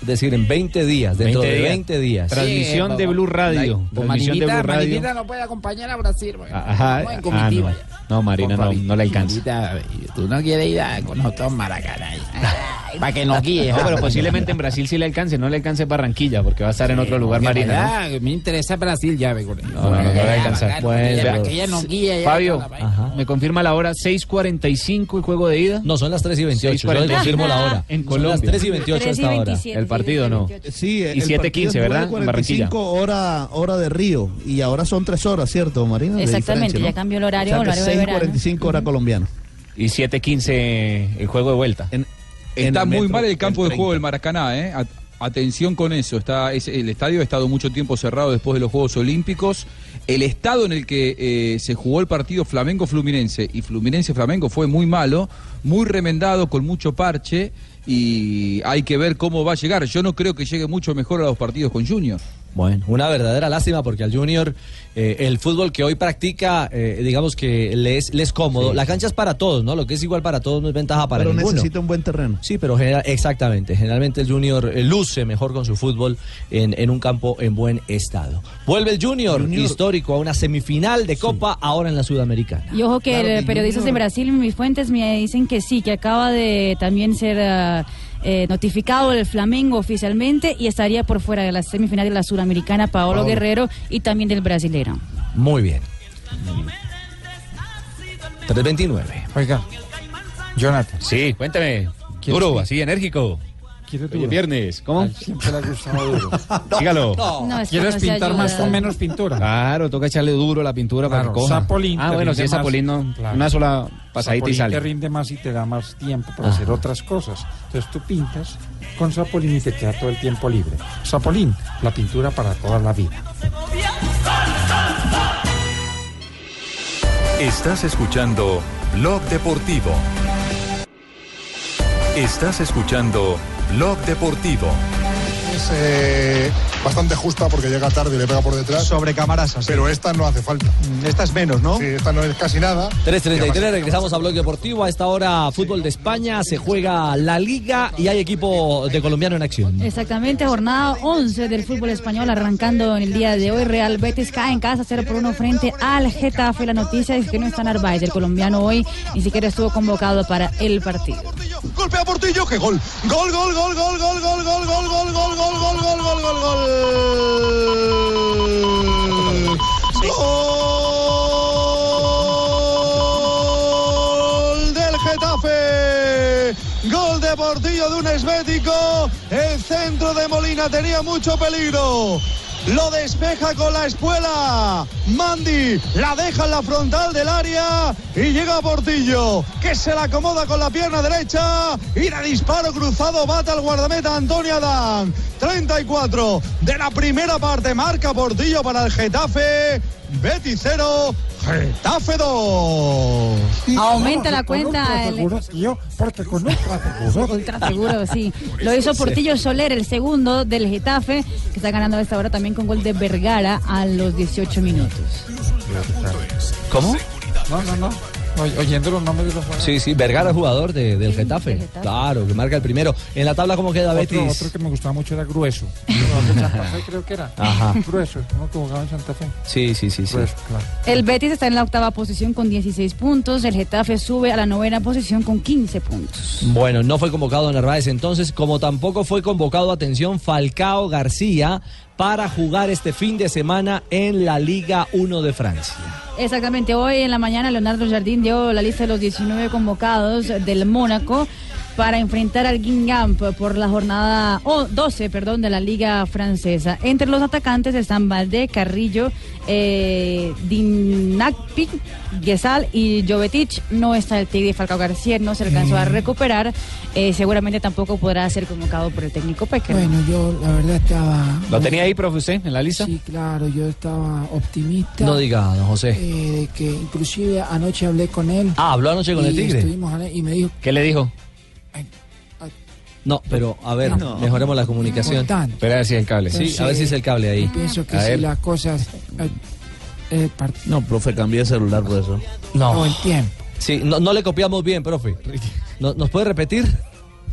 Es decir, en 20 días, dentro 20 de días. 20 días. Transmisión Sí, de Blue Radio. Pues Transmisión de Marinita, Blue Radio. Marinita no puede acompañar a Brasil. porque Ajá. estamos en Ah, comitiva no. ya. No, Marina no, no le alcanza. Marinita, tú no quieres ir a, con nosotros a Maracaná. Para que nos guíe. No, pero posiblemente en Brasil sí le alcance, no le alcance Barranquilla, porque va a estar en otro lugar Marina. ¿no? Me interesa Brasil ya, ve con No, no, no, no le va a alcanzar. Bueno, Bueno, que ella nos guíe. ya Fabio, la. ¿me confirma la hora? ¿6.45 el juego de ida? No, son las 3 y 28. Yo le 6:45. confirmo la hora. En Son Colombia. las 3 y 28 hasta ahora. Partido no. Sí, Y el 7:15, partido es ¿verdad? En Barranquilla. 9:45 hora, hora de Río. Y ahora son tres horas, ¿cierto, Marina? Exactamente, ya cambió el horario, O sea, horario de verano. 6:45 hora colombiana. Y 7.15 el juego de vuelta. Está muy metro, mal el campo el de juego 30. del Maracaná, ¿eh? At- Atención con eso. Está, es- el estadio ha estado mucho tiempo cerrado después de los Juegos Olímpicos. El estado en el que eh, se jugó el partido Flamengo-Fluminense y Fluminense-Flamengo fue muy malo, muy remendado, con mucho parche. Y hay que ver cómo va a llegar. Yo no creo que llegue mucho mejor a los partidos con Junior. Bueno, una verdadera lástima porque al Junior eh, el fútbol que hoy practica, eh, digamos que le es, le es cómodo. La cancha es para todos, ¿no? Lo que es igual para todos no es ventaja para Pero ninguno. necesita un buen terreno. Sí, pero genera- exactamente. Generalmente el Junior eh, luce mejor con su fútbol en, en un campo en buen estado. Vuelve el Junior, Junior. histórico a una semifinal de Copa, ahora en la Sudamericana. Y ojo que Claro, que periodistas Junior- de Brasil, mis fuentes me dicen que sí, que acaba de también ser ah, eh, notificado el Flamengo oficialmente y estaría por fuera de la semifinal de la Suramericana Paolo Paolo. Guerrero y también del brasilero. Muy bien. 329. Oiga, Jonathan. Sí, cuéntame. ¿Quieres Duro, así enérgico. ¿Quieres Hoy es duro? viernes. ¿Cómo? Ay, Siempre le ha gustado duro. Dígalo. No, es que ¿Quieres no se pintar más ayuda. con menos pintura? Claro, toca echarle duro la pintura para Claro, que coja. Zapolín ah, bueno, si es más. Zapolín, no, Claro. una sola pasadita y sale. te rinde más y te da más tiempo para Ajá. hacer otras cosas. Entonces tú pintas con Zapolín y te queda todo el tiempo libre. Zapolín, la pintura para toda la vida. Estás escuchando Blog Deportivo. Estás escuchando Blog Deportivo. Es eh, bastante justa porque llega tarde y le pega por detrás. Sobre cámaras Pero esta no hace falta. Esta es menos, ¿no? Sí, esta no es casi nada. 3.33, regresamos a Blog Deportivo. A esta hora, fútbol de España, se juega la Liga y hay equipo de colombiano en acción. Exactamente, jornada 11 del fútbol español arrancando en el día de hoy. Real Betis cae en casa 0 por 1 frente al Getafe. La noticia es que no está Narváez, el colombiano hoy ni siquiera estuvo convocado para el partido. Golpea Portillo, que gol. Gol, gol, gol, gol, gol, gol, gol, gol, gol, gol, gol, gol, gol, gol, gol, gol. Gol del Getafe. Gol de Portillo de un esbético. El centro de Molina tenía mucho peligro. Lo despeja con la espuela. Mandy la deja en la frontal del área y llega Portillo, que se la acomoda con la pierna derecha y de disparo cruzado bate al guardameta Antonio Adán. 34 de la primera parte marca Portillo para el Getafe. Betis 0, Getafe 2. Aumenta la cuenta. el- Yo, porque con ultra seguro. Ultra seguro, sí. Lo hizo Portillo Soler, el segundo del Getafe, que está ganando a esta hora también con gol de Vergara a los 18 minutos. ¿Cómo? No, no, no. Oy- Oyendo los nombres de los jugadores. Sí, sí, Vergara, jugador de- del Getafe. Claro, que marca el primero. En la tabla, ¿cómo queda Otro, Betis? otro que me gustaba mucho era Grueso. Jugador de Santa Fe creo que era. Ajá. Grueso, uno que jugaba en Santa Fe. Sí, sí, sí, sí. Claro. El Betis está en la octava posición con 16 puntos. El Getafe sube a la novena posición con 15 puntos. Bueno, no fue convocado Narváez entonces, como tampoco fue convocado, atención, Falcao García para jugar este fin de semana en la Liga 1 de Francia. Exactamente, hoy en la mañana Leonardo Jardín dio la lista de los 19 convocados del Mónaco para enfrentar al Guingamp por la jornada oh, 12 perdón, de la Liga Francesa. Entre los atacantes están Valdé, Carrillo, eh, Dinakpi, Gesal y Jovetic. No está el Tigre Falcao García, no se alcanzó a recuperar. Eh, seguramente tampoco podrá ser convocado por el técnico Pecker. Bueno, yo la verdad estaba... ¿Lo tenía ahí, profe, usted, en la lista? Sí, claro, yo estaba optimista. No diga, don José. eh, de que inclusive anoche hablé con él. Ah, habló anoche con el Tigre. estuvimos y me dijo, ¿Qué le dijo? No, pero a ver, No. mejoremos la comunicación. Importante. Espera a ver si es el cable. Sí, a ver si es el cable ahí. pienso que A si ver. las cosas... eh, eh, No, profe, cambié de celular por eso. No. No, el tiempo. Sí, no, no le copiamos bien, profe. ¿No- ¿Nos puede repetir?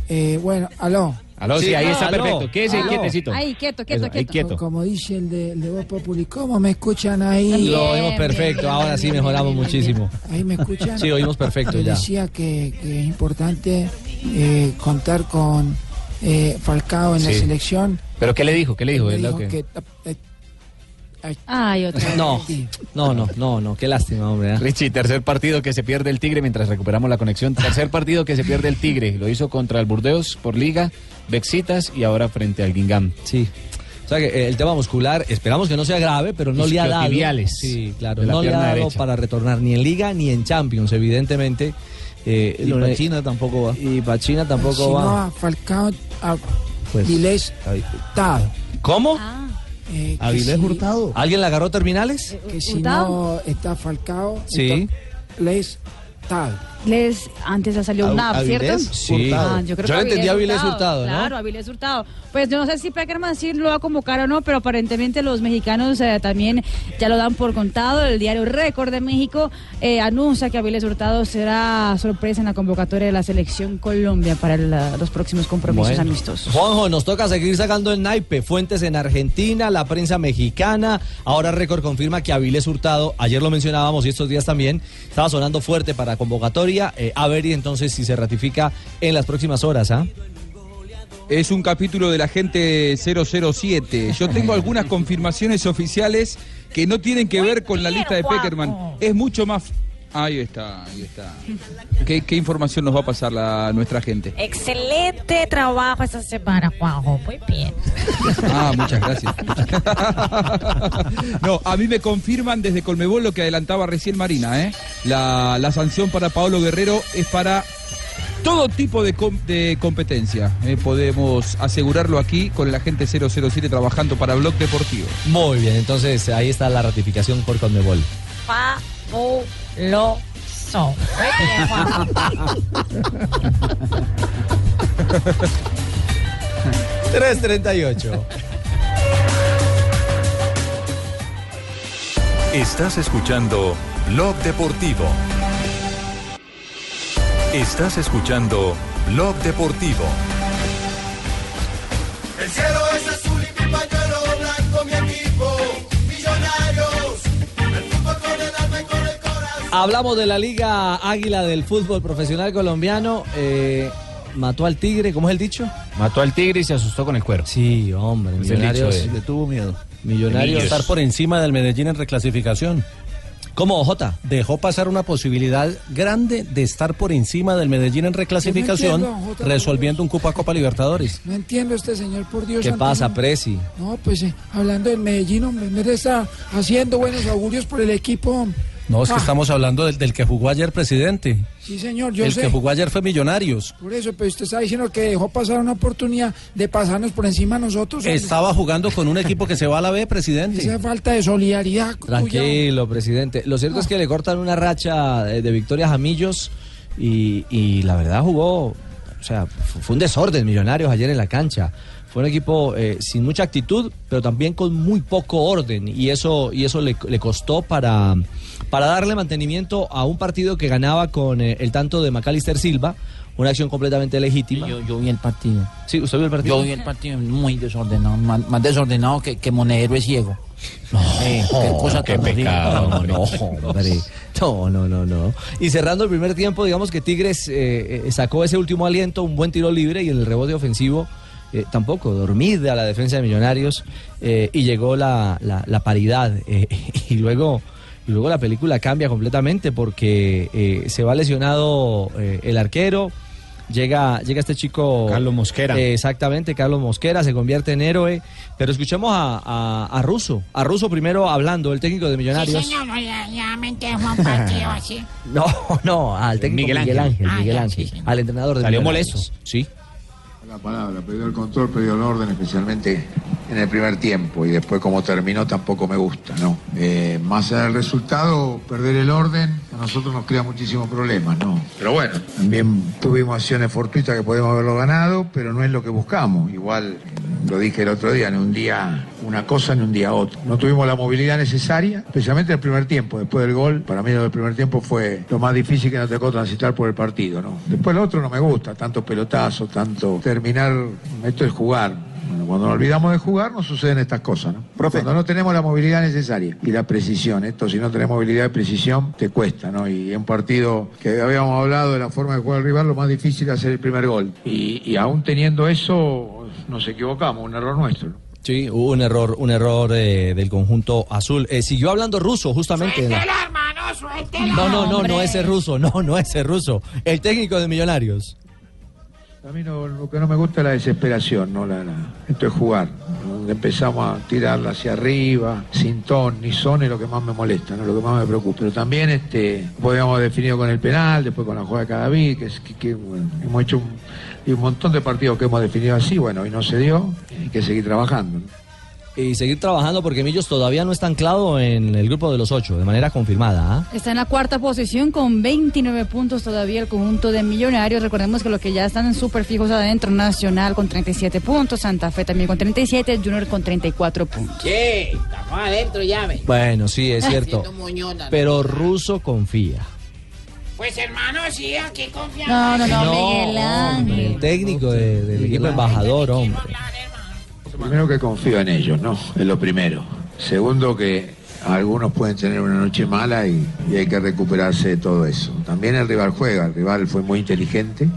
Eh, bueno, aló. Aló, sí, ahí está aló. perfecto. Quédese Aló. quietecito. Ahí, quieto, quieto, Eso, ahí quieto. quieto. Como dice el de, el de Voz Populi, ¿cómo me escuchan ahí? Lo oímos perfecto, ahora sí mejoramos muchísimo. Ahí me escuchan. Sí, oímos perfecto Le ya. decía que, que es importante eh, contar con eh, Falcao en la Sí. selección. ¿Pero qué le dijo? ¿Qué le dijo? Lo dijo que- que- eh, Ay, otra vez. No, no, no, no, no, qué lástima, hombre. ¿eh? Richie, tercer partido que se pierde el Tigre mientras recuperamos la conexión. Tercer partido que se pierde el Tigre. Lo hizo contra el Burdeos por Liga, Bexitas y ahora frente al Guingamp. Sí. O sea que eh, el tema muscular, esperamos que no sea grave, pero no le ha dado. Sí, claro, no le ha pierna dado derecha. para retornar ni en Liga ni en Champions, evidentemente. Eh, Y lo- Pachina tampoco va. Y Pachina tampoco si no va. a Falcao, a Pues. ¿Cómo? Eh, que ¿Avilés si- Hurtado? ¿Alguien le agarró terminales? Que si ¿Hurtado? no está Falcao, Sí. Les Hurtado. Les, antes ya salió una, Avilés ¿cierto? Sí. Ah, yo creo Yo que le entendí a Avilés Hurtado, ¿no? Claro, Avilés Hurtado. Pues yo no sé si Peckerman sí lo va a convocar o no, pero aparentemente los mexicanos eh, también ya lo dan por contado. El diario Récord de México eh, anuncia que Avilés Hurtado será sorpresa en la convocatoria de la selección Colombia para la- los próximos compromisos Bueno. amistosos. Juanjo, nos toca seguir sacando el naipe. Fuentes en Argentina, la prensa mexicana. Ahora Récord confirma que Avilés Hurtado, ayer lo mencionábamos y estos días también, estaba sonando fuerte para convocatoria. Eh, a ver y entonces si se ratifica en las próximas horas, ¿ah? Es un capítulo de la gente 007. Yo tengo algunas confirmaciones oficiales que no tienen que ver con la lista de Peckerman. Es mucho más... Ahí está, ahí está. ¿Qué, qué información nos va a pasar la, nuestra gente? Excelente trabajo esta semana, Juanjo. Muy bien. Ah, muchas gracias. No, a mí me confirman desde Colmebol lo que adelantaba recién Marina, ¿eh? La, la sanción para Paolo Guerrero es para todo tipo de, com- de competencia. ¿eh? Podemos asegurarlo aquí con el agente 007 trabajando para Blog Deportivo. Muy bien, entonces ahí está la ratificación por Conmebol. Fabuloso. Muy bien, Juanjo. 338. Estás escuchando Blog Deportivo. Estás escuchando Blog Deportivo. El cielo Hablamos de la Liga Águila del fútbol profesional colombiano. eh, mató al Tigre, ¿cómo es el dicho? Mató al Tigre y se asustó con el cuero. Sí, hombre, Es el Millonarios. dicho Le tuvo miedo. Millonarios. Estar por encima del Medellín en reclasificación. ¿Cómo, Jota? Dejó pasar una posibilidad grande de estar por encima del Medellín en reclasificación, Yo no entiendo, Jota, resolviendo un cupo a Copa Libertadores. No entiendo este señor, por Dios. ¿Qué pasa. Presi? No, pues eh, hablando del Medellín, hombre, en vez de estar haciendo buenos augurios por el equipo. hombre. No, es que Ah, estamos hablando del, del que jugó ayer presidente. Sí, señor, yo el sé. que jugó ayer fue Millonarios. Por eso, pero usted está diciendo que dejó pasar una oportunidad de pasarnos por encima a nosotros. Estaba jugando con un equipo que se va a la B, Esa presidente. falta de solidaridad. Tranquilo, presidente. Lo cierto es que le cortan una racha eh, de victorias a Millos y, y la verdad jugó, o sea, fu- fue un desorden Millonarios ayer en la cancha. Fue un equipo eh, sin mucha actitud, pero también con muy poco orden y eso y eso le, le costó para, para darle mantenimiento a un partido que ganaba con eh, el tanto de Macalister Silva, una acción completamente legítima. Yo, yo vi el partido. Sí, usted vio el partido. Yo vi el partido muy desordenado, más, más desordenado que, que Monedero es ciego. Eh, qué cosa qué pecado, No. No. No, no, no, no. Y cerrando el primer tiempo, digamos que Tigres eh, eh, sacó ese último aliento, un buen tiro libre y en el rebote ofensivo eh, tampoco, dormida la defensa de Millonarios eh, y llegó la, la- la paridad. eh, y luego... Y luego la película cambia completamente porque eh, se va lesionado eh, el arquero, llega, llega este chico... Carlos Mosquera. Eh, exactamente, Carlos Mosquera se convierte en héroe. Pero escuchemos a, a, a Russo, a Russo primero hablando, el técnico de Millonarios. Sí, señor, no, ya, ya me. No, no, al técnico Miguel Miguel Ángel. Ángel, Ah, Miguel ya, Ángel, sí, sí. al entrenador de Salió Millonarios. molesto. Sí. La palabra, perdió el control, perdió el orden, especialmente en el primer tiempo y después como terminó tampoco me gusta, ¿no? Eh, más allá del resultado, perder el orden a nosotros nos crea muchísimos problemas, ¿no? Pero bueno, también tuvimos acciones fortuitas que podemos haberlo ganado, pero no es lo que buscamos. Igual, lo dije el otro día, en un día una cosa ni un día otro. No tuvimos la movilidad necesaria, especialmente en el primer tiempo. Después del gol, para mí lo del primer tiempo fue lo más difícil que nos tocó transitar por el partido. ¿no? Después lo otro no me gusta, tanto pelotazo, tanto terminar, esto es jugar. Bueno, cuando nos olvidamos de jugar nos suceden estas cosas, ¿no? Cuando no tenemos la movilidad necesaria y la precisión, esto si no tenés movilidad y precisión te cuesta, ¿no? Y en un partido que habíamos hablado de la forma de jugar al rival, lo más difícil es hacer el primer gol. Y, y aún teniendo eso, nos equivocamos, un error nuestro. ¿no? Sí, hubo un error, un error eh, del conjunto azul. Eh, siguió hablando ruso, justamente. hermano, suéltelo. No, no, no, no ese ruso, no, no ese ruso. El técnico de Millonarios. A mí lo que no me gusta es la desesperación, ¿no? La, la- esto es jugar. Empezamos a tirarla hacia arriba, sin ton ni son, es lo que más me molesta, ¿no? lo que más me preocupa. Pero también este, podíamos definido con el penal, después con la jugada de Cadavid, que, que- hemos hecho un, un montón de partidos que hemos definido así, bueno, y no se dio, hay que seguir trabajando. Y seguir trabajando porque Millos todavía no está anclado en el grupo de los ocho, de manera confirmada. ¿ah? Está en la cuarta posición con 29 puntos todavía el conjunto de Millonarios. Recordemos que los que ya están súper fijos adentro, Nacional con 37 puntos, Santa Fe también con 37, Junior con 34 puntos. Che, estamos adentro ya. Bueno, sí, es cierto. Haciendo moñona, ¿no? Pero Ruso confía. Pues hermano, sí, aquí confiamos. No, no, no, Miguel Ángel. El técnico de- del equipo embajador, hombre. Primero que confío en ellos, ¿no? Es lo primero. Segundo que algunos pueden tener una noche mala y, hay que recuperarse de todo eso. También el rival juega, el rival fue muy inteligente, ¿eh?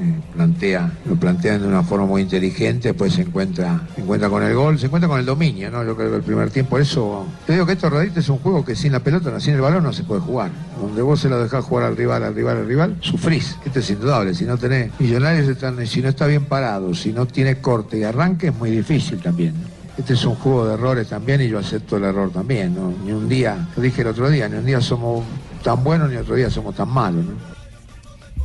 Eh, plantea, lo plantean de una forma muy inteligente, después se encuentra, se encuentra con el gol, se encuentra con el dominio, ¿no? Yo creo que el primer tiempo, eso te digo que esto realmente es un juego que sin la pelota, no, sin el balón no se puede jugar. Donde vos se lo dejás jugar al rival, al rival, al rival, sufrís. Esto es indudable, si no tenés millonarios, si no está bien parado, si no tiene corte y arranque, es muy difícil también. Este es un juego de errores también y yo acepto el error también, ¿no? Ni un día, lo dije el otro día, ni un día somos tan buenos ni otro día somos tan malos, ¿no?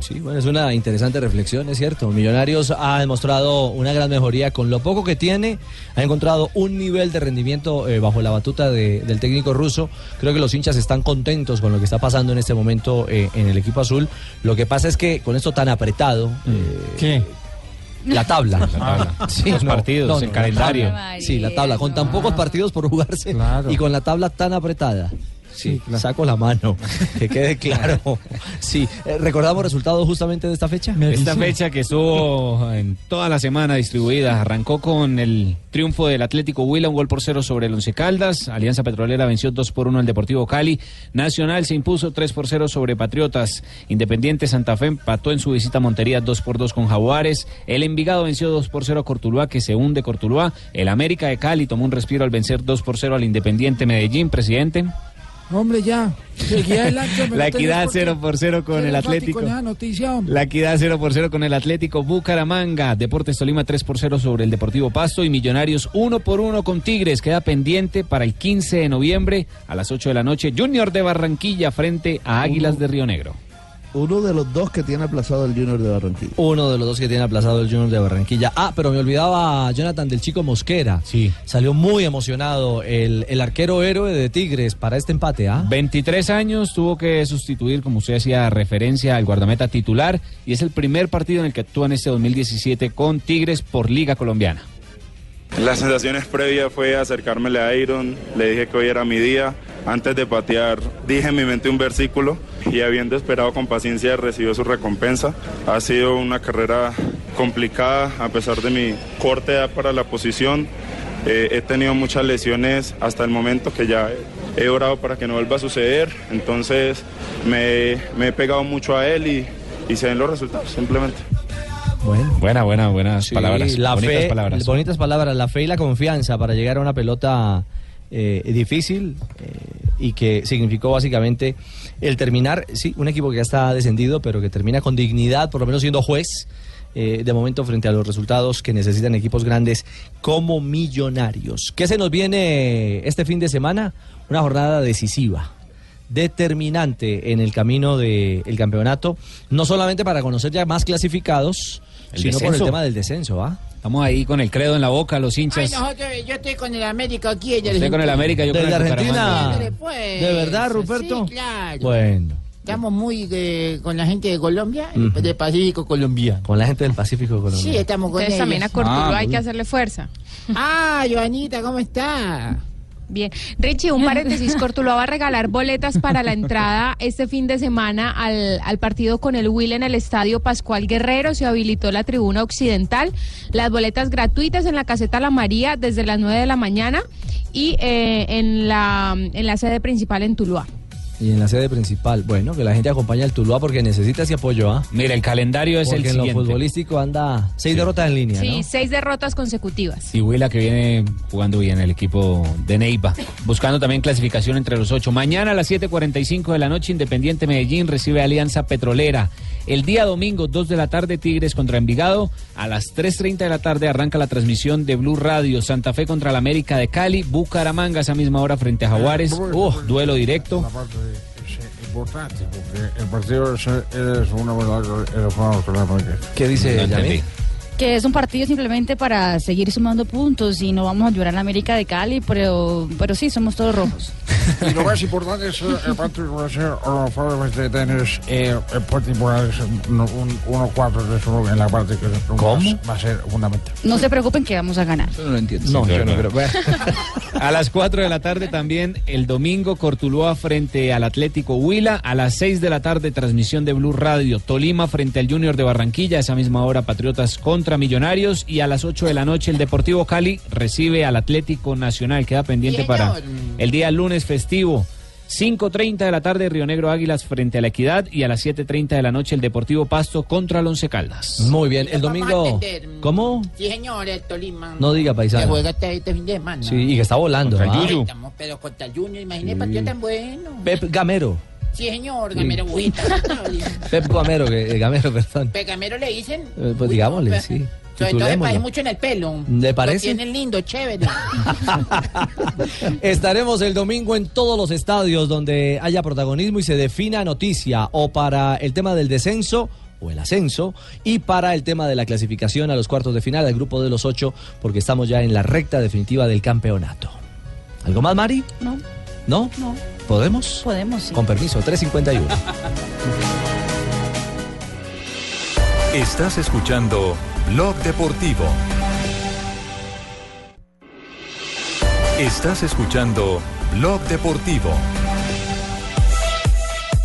Sí, bueno, es una interesante reflexión, es cierto. Millonarios ha demostrado una gran mejoría con lo poco que tiene, ha encontrado un nivel de rendimiento eh, bajo la batuta de- del técnico ruso. Creo que los hinchas están contentos con lo que está pasando en este momento eh, en el equipo azul. Lo que pasa es que con esto tan apretado, eh, ¿Qué? La tabla. La tabla. Los partidos, el la calendario. tabla. Sí, la tabla. Con tan pocos partidos por jugarse y con la tabla tan apretada. Sí, saco la mano, que quede claro. Sí, eh, ¿recordamos resultados justamente de esta fecha? Esta fecha que estuvo en toda la semana distribuida arrancó con el triunfo del Atlético Huila, un gol por cero sobre el Once Caldas. Alianza Petrolera venció 2 por 1 al Deportivo Cali. Nacional se impuso 3 por 0 sobre Patriotas. Independiente Santa Fe empató en su visita a Montería 2 por 2 con Jaguares. El Envigado venció 2 por 0 a Cortuluá, que se hunde Cortuluá. El América de Cali tomó un respiro al vencer 2 por 0 al Independiente Medellín, presidente. Hombre, ya. Seguí adelante, La equidad por qué 0 por 0 con el Atlético. noticia. La equidad 0 por 0 con el Atlético Bucaramanga. Deportes Tolima 3 por 0 sobre el Deportivo Pasto. Y Millonarios 1 por 1 con Tigres. Queda pendiente para el 15 de noviembre a las 8 de la noche. Junior de Barranquilla frente a Águilas de Río Negro. Uno de los dos que tiene aplazado el Junior de Barranquilla. Uno de los dos que tiene aplazado el Junior de Barranquilla. Ah, pero me olvidaba Jonathan del Chico Mosquera. Sí. Salió muy emocionado el, el arquero héroe de Tigres para este empate, ¿ah? 23 años tuvo que sustituir, como usted hacía referencia, al guardameta titular. Y es el primer partido en el que actúa en este 2017 con Tigres por Liga Colombiana. Las sensaciones previas fue acercármele a Iron, le dije que hoy era mi día. Antes de patear dije en mi mente un versículo y habiendo esperado con paciencia recibió su recompensa. Ha sido una carrera complicada a pesar de mi corta edad para la posición. Eh, he tenido muchas lesiones hasta el momento que ya he orado para que no vuelva a suceder. Entonces me, me he pegado mucho a él y, y se ven los resultados simplemente. Bueno. Buena, buena, buenas Sí, palabras. La bonitas fe, palabras. Bonitas palabras, la fe y la confianza para llegar a una pelota eh, difícil eh, y que significó básicamente el terminar, sí, un equipo que ya está descendido, pero que termina con dignidad, por lo menos siendo juez. eh, de momento frente a los resultados que necesitan equipos grandes como millonarios. ¿Qué se nos viene este fin de semana? Una jornada decisiva determinante en el camino del campeonato, no solamente para conocer ya más clasificados, El sino por el descenso. tema del descenso, ¿ah? Estamos ahí con el credo en la boca, los Ay, hinchas. nosotros, yo estoy con el América aquí. ella Usted con el América, yo con ¿Desde el Argentina? Pues. ¿De verdad, Ruperto? Sí, claro. Bueno. Estamos muy de- con la gente de Colombia, Ujú. de Pacífico Colombia. Con la gente del Pacífico colombiano. Sí, estamos con Entonces también a. Cortuluá Ah, hay que hacerle fuerza. Ah, Joanita, ¿cómo está? Bien. Richie, un paréntesis, Cortuluá va a regalar boletas para la entrada este fin de semana al, al partido con el Will en el Estadio Pascual Guerrero. Se habilitó la tribuna occidental. Las boletas gratuitas en la caseta La María desde las 9 de la mañana y eh, en, la, en la sede principal en Tuluá. Y en la sede principal, bueno, que la gente acompañe al Tuluá porque necesita ese apoyo, ¿ah? Mira, el calendario es Porque el en lo futbolístico anda seis derrotas en línea, Sí, ¿no? seis derrotas consecutivas. Y Huila que viene jugando bien el equipo de Neiva, buscando también clasificación entre los ocho. Mañana a las 7.45 de la noche, Independiente Medellín recibe a Alianza Petrolera. El día domingo, 2 de la tarde, Tigres contra Envigado. A las 3.30 de la tarde arranca la transmisión de Blue Radio. Santa Fe contra la América de Cali. Bucaramanga a esa misma hora frente a Jaguares. Uh, duelo directo. importante, porque el partido es, es una verdad el juego con la América. ¿Qué dice. Que es un partido simplemente para seguir sumando puntos y no vamos a llorar a América de Cali, pero, pero sí, somos todos rojos. Y lo más importante es eh, el partido que va a ser los problemas de tener eh, el partido por es un 1-4 de su en la parte que ¿Cómo? va a ser fundamental. No se preocupen que vamos a ganar. Yo no lo entiendo. No, yo no creo. A las 4 de la tarde también el domingo Cortuluá frente al Atlético Huila. A las 6 de la tarde transmisión de Blue Radio. Tolima frente al Junior de Barranquilla. A esa misma hora Patriotas contra Millonarios. Y a las 8 de la noche el Deportivo Cali recibe al Atlético Nacional. Queda pendiente para el día lunes festivo. 5.30 de la tarde Río Negro Águilas frente a la Equidad. Y a las 7.30 de la noche el Deportivo Pasto contra el Once Caldas. Muy bien, el domingo... ¿Cómo? Sí, señor, el Tolima. No diga, paisano. Que juega este, este fin de semana. Sí, y que está volando, Contra el ¿ah? Yuyu. Estamos, pero contra el Junior, imagínate, partido tan bueno. Pep Gamero. Sí, señor, Gamero, uy, está- Pep Gamero, que, eh, Gamero, perdón. Pe- Gamero le dicen. Eh, Pues digámosle, sí. Sobre todo parece mucho en el pelo. ¿Le parece? Lo tienen lindo, chévere. Estaremos el domingo en todos los estadios donde haya protagonismo y se defina noticia o para el tema del descenso o el ascenso y para el tema de la clasificación a los cuartos de final al grupo de los ocho porque estamos ya en la recta definitiva del campeonato. ¿Algo más, Mari? No, ¿No? no. ¿Podemos? Podemos, sí. Con permiso, 351. Estás escuchando Blog Deportivo. Estás escuchando Blog Deportivo.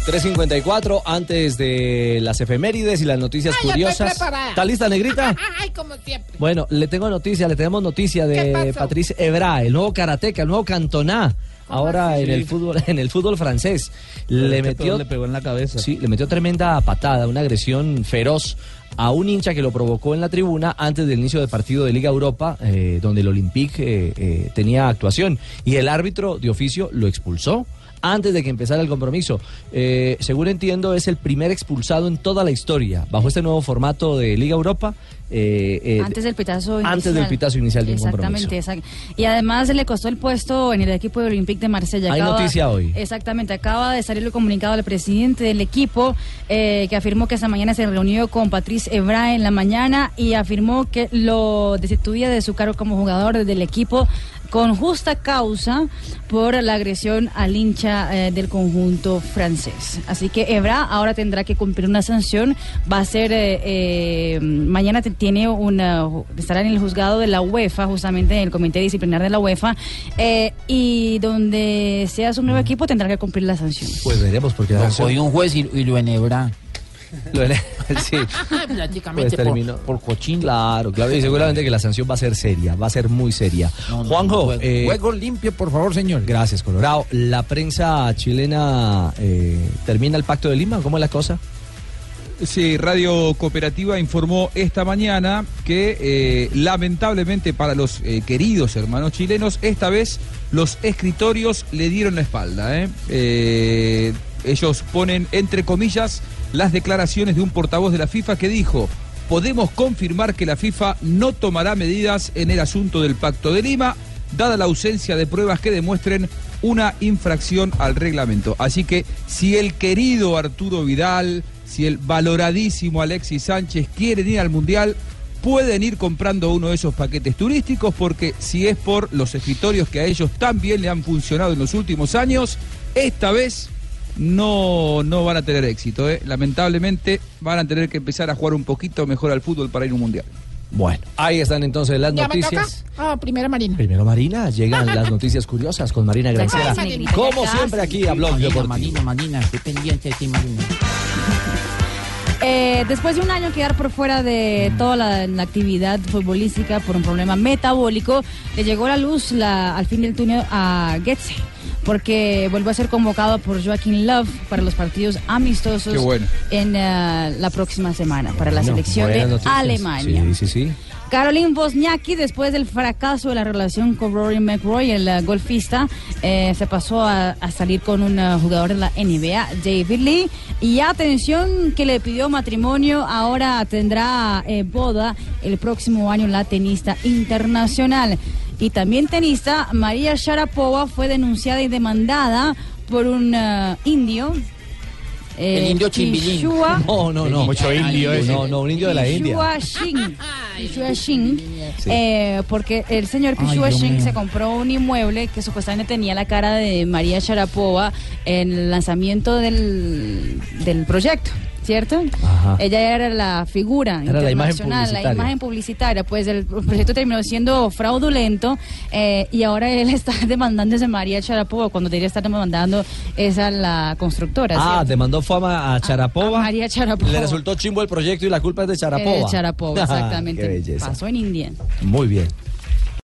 354 antes de las efemérides y las noticias Ay, curiosas. ¿Está lista, negrita? Ay, como siempre. Bueno, le tengo noticia, le tenemos noticia ¿Qué de? Patrice Evra, el nuevo karateca, el nuevo Cantona. Ahora así? en el fútbol, en el fútbol francés. Le Este metió, le pegó en la cabeza. sí, le metió tremenda patada, una agresión feroz a un hincha que lo provocó en la tribuna antes del inicio del partido de Liga Europa, eh, donde el Olympique eh, eh, tenía actuación. Y el árbitro de oficio lo expulsó antes de que empezara el compromiso. Eh, según entiendo, es el primer expulsado en toda la historia, bajo este nuevo formato de Liga Europa. eh, eh, Antes del pitazo inicial. antes del pitazo inicial de un Exactamente, exact- Y además le costó el puesto en el equipo de Olympique de Marsella. Hay noticia hoy. Exactamente, acaba de salir el comunicado del presidente del equipo eh, que afirmó que esta mañana se reunió con Patrice Evra en la mañana y afirmó que lo destituía de su cargo como jugador del equipo con justa causa por la agresión al hincha eh, del conjunto francés. Así que Evra ahora tendrá que cumplir una sanción. Va a ser eh, eh, mañana te- tiene una estará en el juzgado de la UEFA, justamente en el comité disciplinar de la UEFA, eh, y donde sea su nuevo equipo tendrá que cumplir la sanción. Pues veremos porque cogió un juez y, y lo enhebra. Lo sí. Prácticamente Pues por- terminó. por, cochín. Claro, claro. Y seguramente que la sanción va a ser seria, va a ser muy seria. Juanjo, juego- eh, juego limpio, por favor, señor. Gracias, Colorado. ¿La prensa chilena eh, termina el pacto de Lima? ¿Cómo es la cosa? Sí, Radio Cooperativa informó esta mañana que eh, lamentablemente para los eh, queridos hermanos chilenos, esta vez los escritorios le dieron la espalda. ¿eh? Eh, ellos ponen entre comillas las declaraciones de un portavoz de la FIFA que dijo, podemos confirmar que la FIFA no tomará medidas en el asunto del Pacto de Lima, dada la ausencia de pruebas que demuestren una infracción al reglamento. Así que si el querido Arturo Vidal, si el valoradísimo Alexis Sánchez quieren ir al Mundial, pueden ir comprando uno de esos paquetes turísticos porque si es por los escritorios que a ellos tan bien le han funcionado en los últimos años, esta vez no, no van a tener éxito. ¿eh? Lamentablemente van a tener que empezar a jugar un poquito mejor al fútbol para ir a un mundial. Bueno, ahí están entonces las ¿Ya me toca? noticias. Ah, primero Marina. Primero Marina, llegan las noticias curiosas con Marina Granciera. Como siempre aquí a Blog Marina, Deportivo. Marina, Marina, estoy pendiente de ti, Marina. Eh, después de un año quedar por fuera de toda la, la actividad futbolística por un problema metabólico, le llegó la luz la- al fin del túnel a Getze, porque vuelve a ser convocado por Joaquín Love para los partidos amistosos bueno. en eh, la próxima semana para la selección de noticias. Alemania. Sí, sí, sí. Caroline Wozniacki, después del fracaso de la relación con Rory McIlroy, el eh, golfista, eh, se pasó a, a salir con un eh, jugador de la NBA, David Lee. Y atención, que le pidió matrimonio, ahora tendrá eh, boda el próximo año la tenista internacional. Y también tenista, María Sharapova fue denunciada y demandada por un eh, indio. El indio Chimbilín. No, no, no. Mucho indio ese. No, no, un indio de la India. Pishua Singh, eh, porque el señor Pishua mío. se compró un inmueble que supuestamente tenía la cara de María Sharapova en el lanzamiento del, del proyecto. ¿Cierto? Ajá. Ella era la figura Era la imagen internacional, la publicitaria. imagen publicitaria. Pues el proyecto terminó siendo fraudulento eh, y ahora él está demandando a María Sharapova cuando debería estar demandando es a la constructora. Ah, ¿cierto? demandó fama a Charapova. a María Sharapova. Le resultó chimbo el proyecto y la culpa es de Charapova. Eh, Charapova, Ah, exactamente. Qué. Pasó en India. Muy bien.